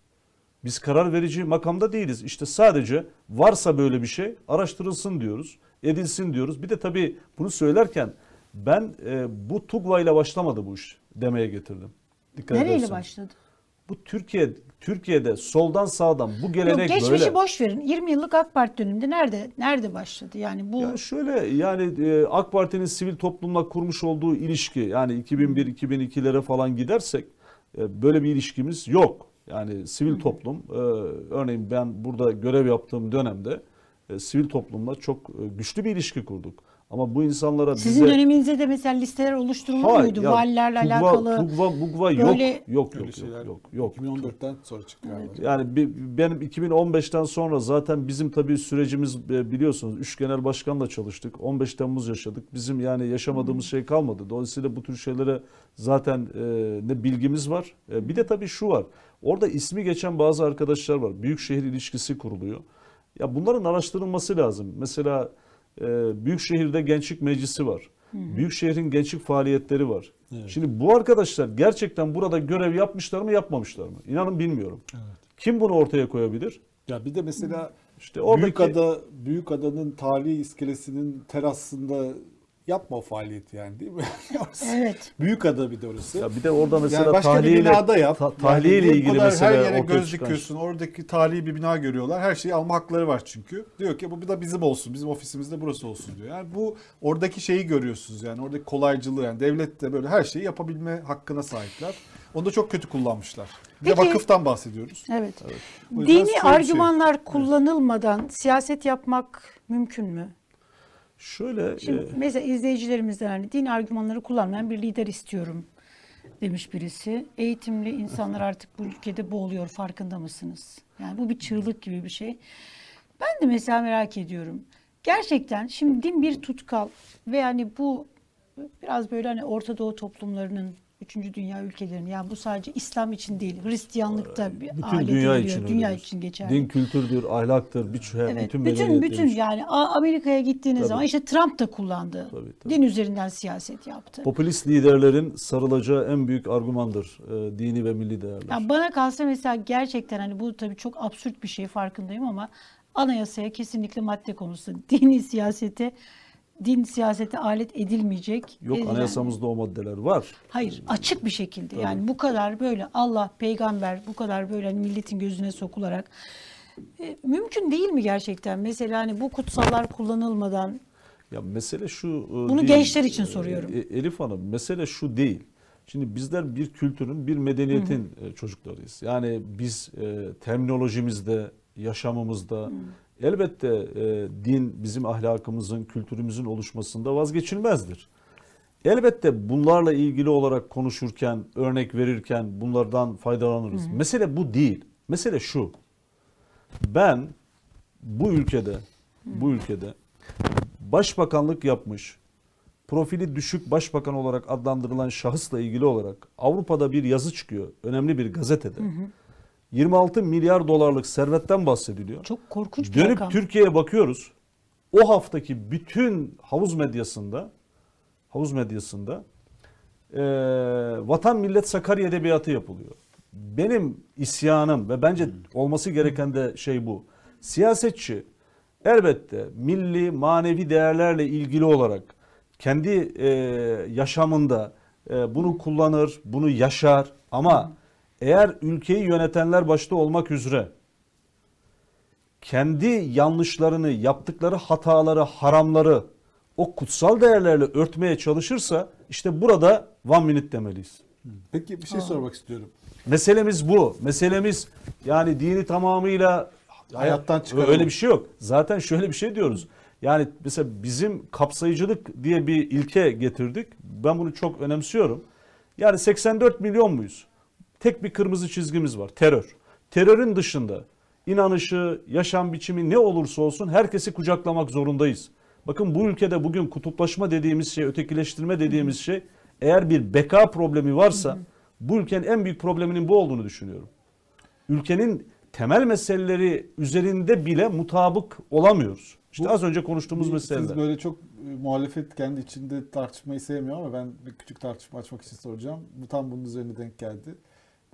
Biz karar verici makamda değiliz. İşte sadece varsa böyle bir şey araştırılsın diyoruz, edilsin diyoruz. Bir de tabii bunu söylerken ben e, bu TUGVA ile başlamadı bu iş demeye getirdim. Dikkat Nereyle ederseniz. başladı? Bu Türkiye Türkiye'de soldan sağdan bu gelenek Yok geçmişi böyle. boş verin. 20 yıllık AK Parti döneminde nerede nerede başladı? Yani bu Ya şöyle yani e, AK Parti'nin sivil toplumla kurmuş olduğu ilişki yani 2001-2002'lere falan gidersek böyle bir ilişkimiz yok. Yani sivil toplum e, örneğin ben burada görev yaptığım dönemde e, sivil toplumla çok e, güçlü bir ilişki kurduk. Ama bu insanlara sizin bize döneminizde de mesela listeler oluşturulur Hayır, muydu? ya Valilerle Tugva- alakalı. Tugva, Bugva yok. böyle- Yok yok şeyler yok yok. yok. 2014'ten sonra çıktı galiba. Yani bi- benim 2015'ten sonra zaten bizim tabii sürecimiz e, biliyorsunuz üç genel başkanla çalıştık. 15 Temmuz yaşadık. Bizim yani yaşamadığımız şey kalmadı. Dolayısıyla bu tür şeylere zaten e, ne bilgimiz var. E, bir de tabii şu var. Orada ismi geçen bazı arkadaşlar var. Büyükşehir ilişkisi kuruluyor. Ya bunların araştırılması lazım. Mesela Büyükşehir'de Gençlik Meclisi var. Büyükşehir'in gençlik faaliyetleri var. Evet. Şimdi bu arkadaşlar gerçekten burada görev yapmışlar mı yapmamışlar mı? İnanın bilmiyorum. Kim bunu ortaya koyabilir? Ya bir de mesela İşte oradaki Büyükada Büyükada'nın tarihi iskelesinin terasında yapma o faaliyeti yani değil mi? Evet. Büyükada bir de orası. ya bir de orada mesela yani başka tahliye bir binada yap. ta- tahliye ile Yani bu ilgili kadar mesele her yere göz dikiyorsun. Oradaki tarihi bir bina görüyorlar. Her şeyi alma hakları var çünkü. Diyor ki bu da bizim olsun. Bizim ofisimizde burası olsun diyor. Yani bu oradaki şeyi görüyorsunuz yani. Oradaki kolaycılığı yani devlet de böyle her şeyi yapabilme hakkına sahipler. Onu da çok kötü kullanmışlar. Bir de Peki- vakıftan bahsediyoruz. Evet. Yüzden Dini bir şey. argümanlar kullanılmadan siyaset yapmak mümkün mü? Şöyle Şimdi e, mesela izleyicilerimizden hani din argümanları kullanmayan bir lider istiyorum demiş birisi. Eğitimli insanlar artık bu ülkede boğuluyor farkında mısınız? Yani bu bir çığlık gibi bir şey. Ben de mesela merak ediyorum. Gerçekten şimdi din bir tutkal ve yani bu biraz böyle hani Orta Doğu toplumlarının Üçüncü dünya ülkelerinin yani bu sadece İslam için değil Hristiyanlıkta bir bütün dünya ediliyor. için dünya öyledir. için geçerli. Din kültürdür, ahlaktır, bütün Evet, bütün bütün bütün yani Amerika'ya gittiğiniz Tabii. zaman işte Trump da kullandı. Tabii, tabii. Din üzerinden siyaset yaptı. Popülist liderlerin sarılacağı en büyük argümandır e, dini ve milli değerler. Ya bana kalsa mesela gerçekten hani bu tabii çok absürt bir şey farkındayım ama anayasaya kesinlikle madde konusu dini siyasete din siyasete alet edilmeyecek. Yok edilen- anayasamızda o maddeler var. Hayır açık bir şekilde yani bu kadar böyle Allah peygamber bu kadar böyle hani milletin gözüne sokularak e, mümkün değil mi gerçekten? Mesela hani bu kutsallar kullanılmadan Ya mesele şu e, Bunu değil. gençler için soruyorum. E, Elif Hanım mesele şu değil. Şimdi bizler bir kültürün, bir medeniyetin e, çocuklarıyız. Yani biz e, terminolojimizde, yaşamımızda elbette e, din bizim ahlakımızın, kültürümüzün oluşmasında vazgeçilmezdir. Elbette bunlarla ilgili olarak konuşurken, örnek verirken bunlardan faydalanırız. Mesele bu değil. Mesele şu. Ben bu ülkede bu ülkede başbakanlık yapmış, profili düşük başbakan olarak adlandırılan şahısla ilgili olarak Avrupa'da bir yazı çıkıyor. Önemli bir gazetede. 26 milyar dolarlık servetten bahsediliyor. Çok korkunç bir Dönüp rakam. Türkiye'ye bakıyoruz. O haftaki bütün havuz medyasında havuz medyasında eee, vatan millet Sakarya edebiyatı yapılıyor. Benim isyanım ve bence olması gereken de şey bu. Siyasetçi elbette milli manevi değerlerle ilgili olarak kendi eee, yaşamında eee, bunu kullanır, bunu yaşar ama eğer ülkeyi yönetenler başta olmak üzere kendi yanlışlarını, yaptıkları hataları, haramları o kutsal değerlerle örtmeye çalışırsa işte burada one minute demeliyiz. Peki bir şey sormak istiyorum. Meselemiz bu. Meselemiz yani dini tamamıyla Hayattan çıkaralım. Öyle bir şey yok. Zaten şöyle bir şey diyoruz. Yani mesela bizim kapsayıcılık diye bir ilke getirdik. Ben bunu çok önemsiyorum. Yani 84 milyon muyuz? Tek bir kırmızı çizgimiz var. Terör. Terörün dışında inanışı, yaşam biçimi ne olursa olsun herkesi kucaklamak zorundayız. Bakın bu ülkede bugün kutuplaşma dediğimiz şey, ötekileştirme dediğimiz şey eğer bir beka problemi varsa bu ülkenin en büyük probleminin bu olduğunu düşünüyorum. Ülkenin temel meseleleri üzerinde bile mutabık olamıyoruz. İşte Bu- az önce konuştuğumuz Siz meseleler. böyle çok e, muhalefet kendi içinde tartışmayı sevmiyor ama ben bir küçük tartışma açmak için soracağım. Bu tam bunun üzerine denk geldi.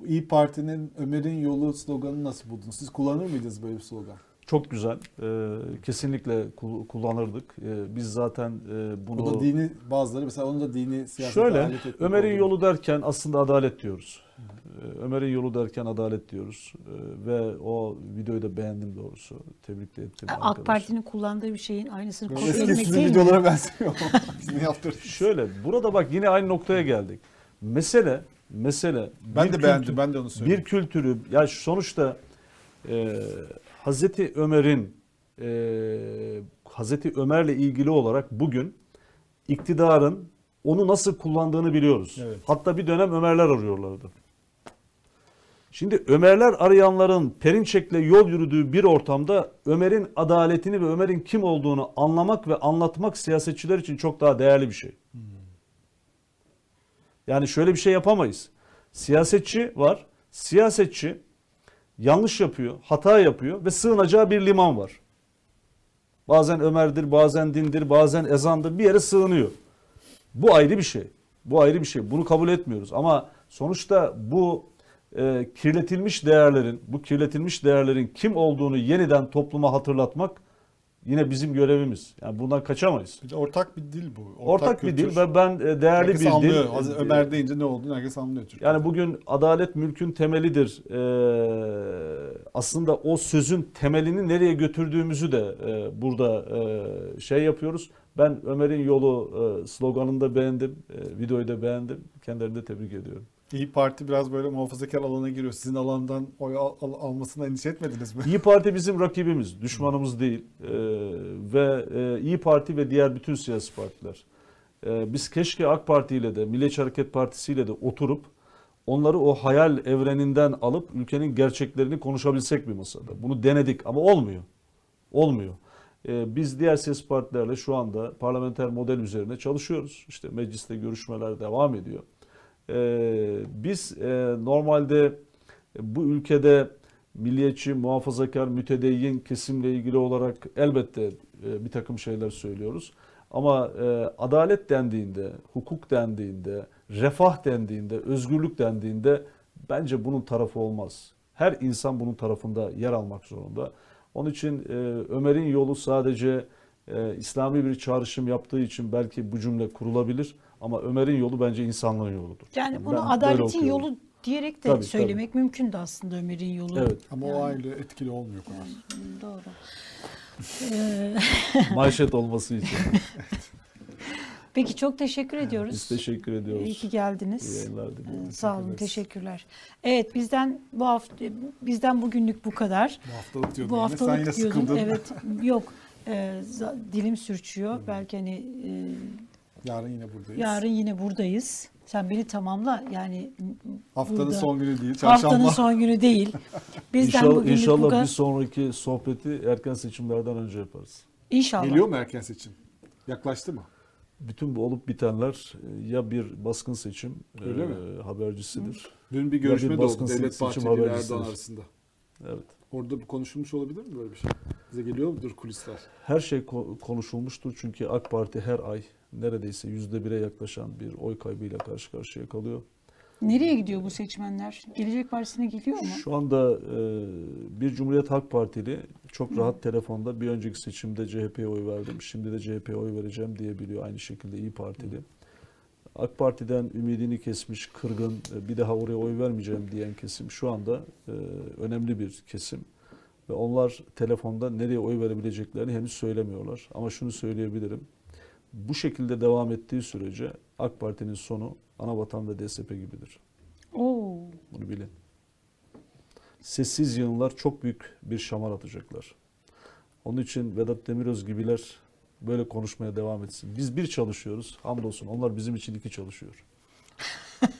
İyi Parti'nin Ömer'in yolu sloganını nasıl buldunuz? Siz kullanır mıydınız böyle bir slogan? Çok güzel. Ee, kesinlikle kul- kullanırdık. Ee, biz zaten e, bunu... Bu da dini bazıları mesela onu da dini siyasete Şöyle Ömer'in yolu derken aslında adalet diyoruz. Ee, Ömer'in yolu derken adalet diyoruz. Ee, ve o videoyu da beğendim doğrusu. Tebrik de ettim. AK. Parti'nin kullandığı bir şeyin aynısını kopyalamak Eski değil mi? videolara benzemiyor. Bizim yaptığımız. Şöyle burada bak yine aynı noktaya geldik. Mesele mesele Ben de beğendim. kültür- Ben de onu söyleyeyim. bir kültürü ya sonuçta e, Hazreti Ömer'in e, Hazreti Ömer'le ilgili olarak bugün iktidarın onu nasıl kullandığını biliyoruz. Evet. Hatta bir dönem Ömerler arıyorlardı. Şimdi Ömerler arayanların Perinçek'le yol yürüdüğü bir ortamda Ömer'in adaletini ve Ömer'in kim olduğunu anlamak ve anlatmak siyasetçiler için çok daha değerli bir şey. Yani şöyle bir şey yapamayız. Siyasetçi var. Siyasetçi yanlış yapıyor, hata yapıyor ve sığınacağı bir liman var. Bazen Ömer'dir, bazen dindir, bazen ezandır bir yere sığınıyor. Bu ayrı bir şey. Bu ayrı bir şey. Bunu kabul etmiyoruz. Ama sonuçta bu e, kirletilmiş değerlerin, bu kirletilmiş değerlerin kim olduğunu yeniden topluma hatırlatmak yine bizim görevimiz. Yani bundan kaçamayız. Bir de ortak bir dil bu. Ortak, bir kültür. dil ve ben e, değerli herkes bir dil. anlıyor. Hazır Ömer deyince ne olduğunu herkes anlıyor Türkiye'de. Yani bugün adalet mülkün temelidir. Ee, aslında o sözün temelini nereye götürdüğümüzü de e, burada e, şey yapıyoruz. Ben Ömer'in yolu e, sloganını da beğendim. E, videoyu da beğendim. Kendilerini de tebrik ediyorum. İyi Parti biraz böyle muhafazakar alana giriyor. Sizin alandan oy al- al- almasına endişe etmediniz mi? İyi Parti bizim rakibimiz, düşmanımız değil. Ee, ve e, İyi Parti ve diğer bütün siyasi partiler. Ee, biz keşke AK Parti ile de, Milliyetçi Hareket Partisi ile de oturup onları o hayal evreninden alıp ülkenin gerçeklerini konuşabilsek bir masada. Bunu denedik ama olmuyor. Olmuyor. Ee, biz diğer siyasi partilerle şu anda parlamenter model üzerine çalışıyoruz. İşte mecliste görüşmeler devam ediyor. Ee, biz e, normalde bu ülkede milliyetçi, muhafazakar, mütedeyyin kesimle ilgili olarak elbette e, bir takım şeyler söylüyoruz. Ama e, adalet dendiğinde, hukuk dendiğinde, refah dendiğinde, özgürlük dendiğinde bence bunun tarafı olmaz. Her insan bunun tarafında yer almak zorunda. Onun için Ömer'in yolu sadece İslami bir çağrışım yaptığı için belki bu cümle kurulabilir. Ama Ömer'in yolu bence insanlığın yoludur. Yani Ben bunu adaletin yolu diyerek de Tabii, söylemek mümkün de aslında Ömer'in yolu. Evet. Ama Yani. o aile etkili olmuyor kadar. Doğru. Manşet olması için. peki çok teşekkür ediyoruz. Biz teşekkür ediyoruz. İyi ki İyi geldiniz. yayınlar diliyorum. Ee, Sağ olun, teşekkürler. Evet, bizden bu hafta bizden bugünlük bu kadar. Bu haftalık diyordun Bu yine. Sen haftalık yine diyordum. sıkıldın. Evet, yok. Za- dilim sürçüyor. Belki hani e, Yarın yine buradayız. Yarın yine buradayız. Sen beni tamamla. Yani Haftanın burada- son günü değil. Çarşamba. haftanın son günü değil. Bizden İnşallah, inşallah kadar. bir sonraki sohbeti erken seçimlerden önce yaparız. İnşallah. Geliyor mu erken seçim? Yaklaştı mı? Bütün bu olup bitenler e, ya bir baskın seçim Öyle e, mi? habercisidir. Dün bir görüşme bir de oldu Devlet seçim Bahçeli ile. Erdoğan arasında. Evet. Orada bu konuşulmuş olabilir mi böyle bir şey? Bize geliyor mudur kulisler? Her şey ko- konuşulmuştur çünkü AK Parti her ay neredeyse yüzde bire yaklaşan bir oy kaybıyla karşı karşıya kalıyor. Nereye gidiyor bu seçmenler? Gelecek Partisi'ne geliyor mu? Şu anda e, bir Cumhuriyet Halk Partili çok rahat telefonda bir önceki seçimde CHP'ye oy verdim, şimdi de CHP'ye oy vereceğim diyebiliyor. Aynı şekilde İyi Partili. AK Parti'den ümidini kesmiş, kırgın, e, bir daha oraya oy vermeyeceğim diyen kesim şu anda e, önemli bir kesim. Ve onlar telefonda nereye oy verebileceklerini henüz söylemiyorlar. Ama şunu söyleyebilirim. Bu şekilde devam ettiği sürece AK Parti'nin sonu Anavatan ve DSP gibidir. Oo. Bunu bilin. Sessiz yığınlar çok büyük bir şamar atacaklar. Onun için Vedat Demiröz gibiler böyle konuşmaya devam etsin. Biz bir çalışıyoruz. Hamdolsun onlar bizim için iki çalışıyor.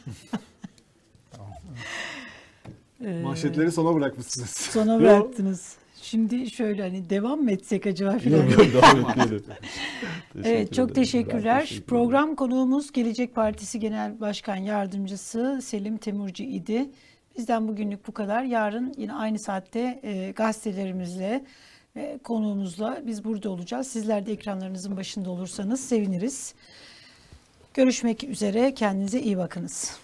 Ee, Manşetleri sona bırakmışsınız. sona bıraktınız. Şimdi şöyle hani devam mı etsek acaba filan? Yok yok devam etmeyelim. Evet Teşekkür çok ederim. teşekkürler. Teşekkür. Program konuğumuz Gelecek Partisi Genel Başkan Yardımcısı Selim Temurcu idi. Bizden bugünlük bu kadar. Yarın yine aynı saatte e, gazetelerimizle, e, konuğumuzla biz burada olacağız. Sizler de ekranlarınızın başında olursanız seviniriz. Görüşmek üzere. Kendinize iyi bakınız.